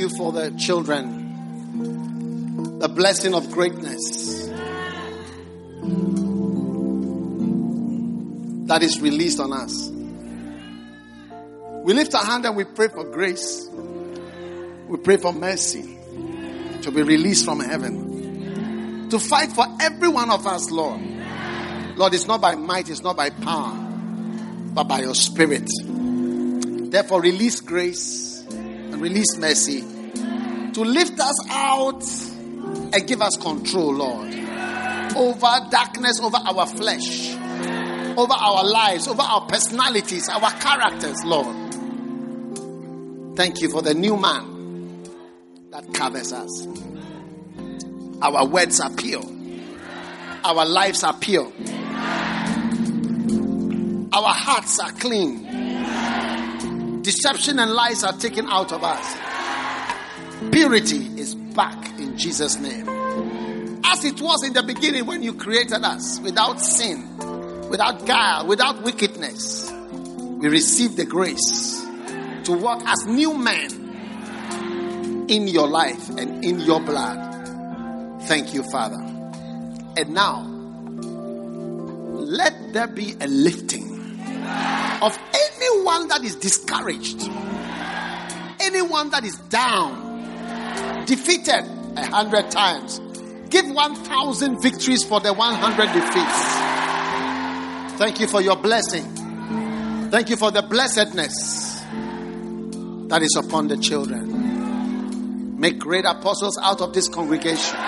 Speaker 4: you for the children. The blessing of greatness that is released on us. We lift our hand and we pray for grace. We pray for mercy to be released from heaven. To fight for every one of us, Lord. Lord, it's not by might, it's not by power, but by your spirit. Therefore, release grace release mercy to lift us out and give us control, Lord, over darkness, over our flesh, over our lives, over our personalities, our characters, Lord. Thank you for the new man that covers us. Our words are pure, our lives are pure, our hearts are clean. Deception and lies are taken out of us. Purity is back in Jesus' name. As it was in the beginning when you created us, without sin, without guile, without wickedness, we receive the grace to walk as new men in your life and in your blood. Thank you, Father. And now, let there be a lifting of anyone that is discouraged, anyone that is down, defeated a hundred times. Give 1,000 victories for the 100 defeats. Thank you for your blessing. Thank you for the blessedness that is upon the children. Make great apostles out of this congregation.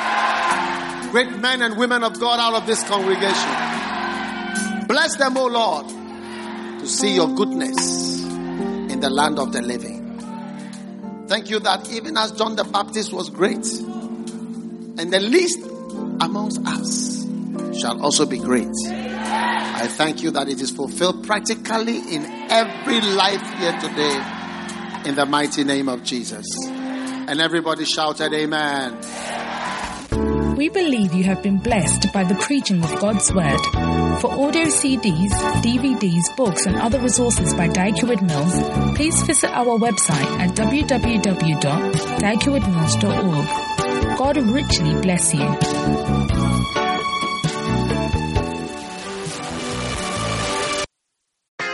Speaker 4: Great men and women of God out of this congregation. Bless them, O Lord, to see your goodness in the land of the living. Thank you that even as John the Baptist was great, and the least amongst us shall also be great. I thank you that it is fulfilled practically in every life here today in the mighty name of Jesus. And everybody shouted, Amen.
Speaker 1: We believe you have been blessed by the preaching of God's Word. For audio CDs, DVDs, books, and other resources by Dag Heward-Mills, please visit our website at www.daghewardmills.org. God richly bless you.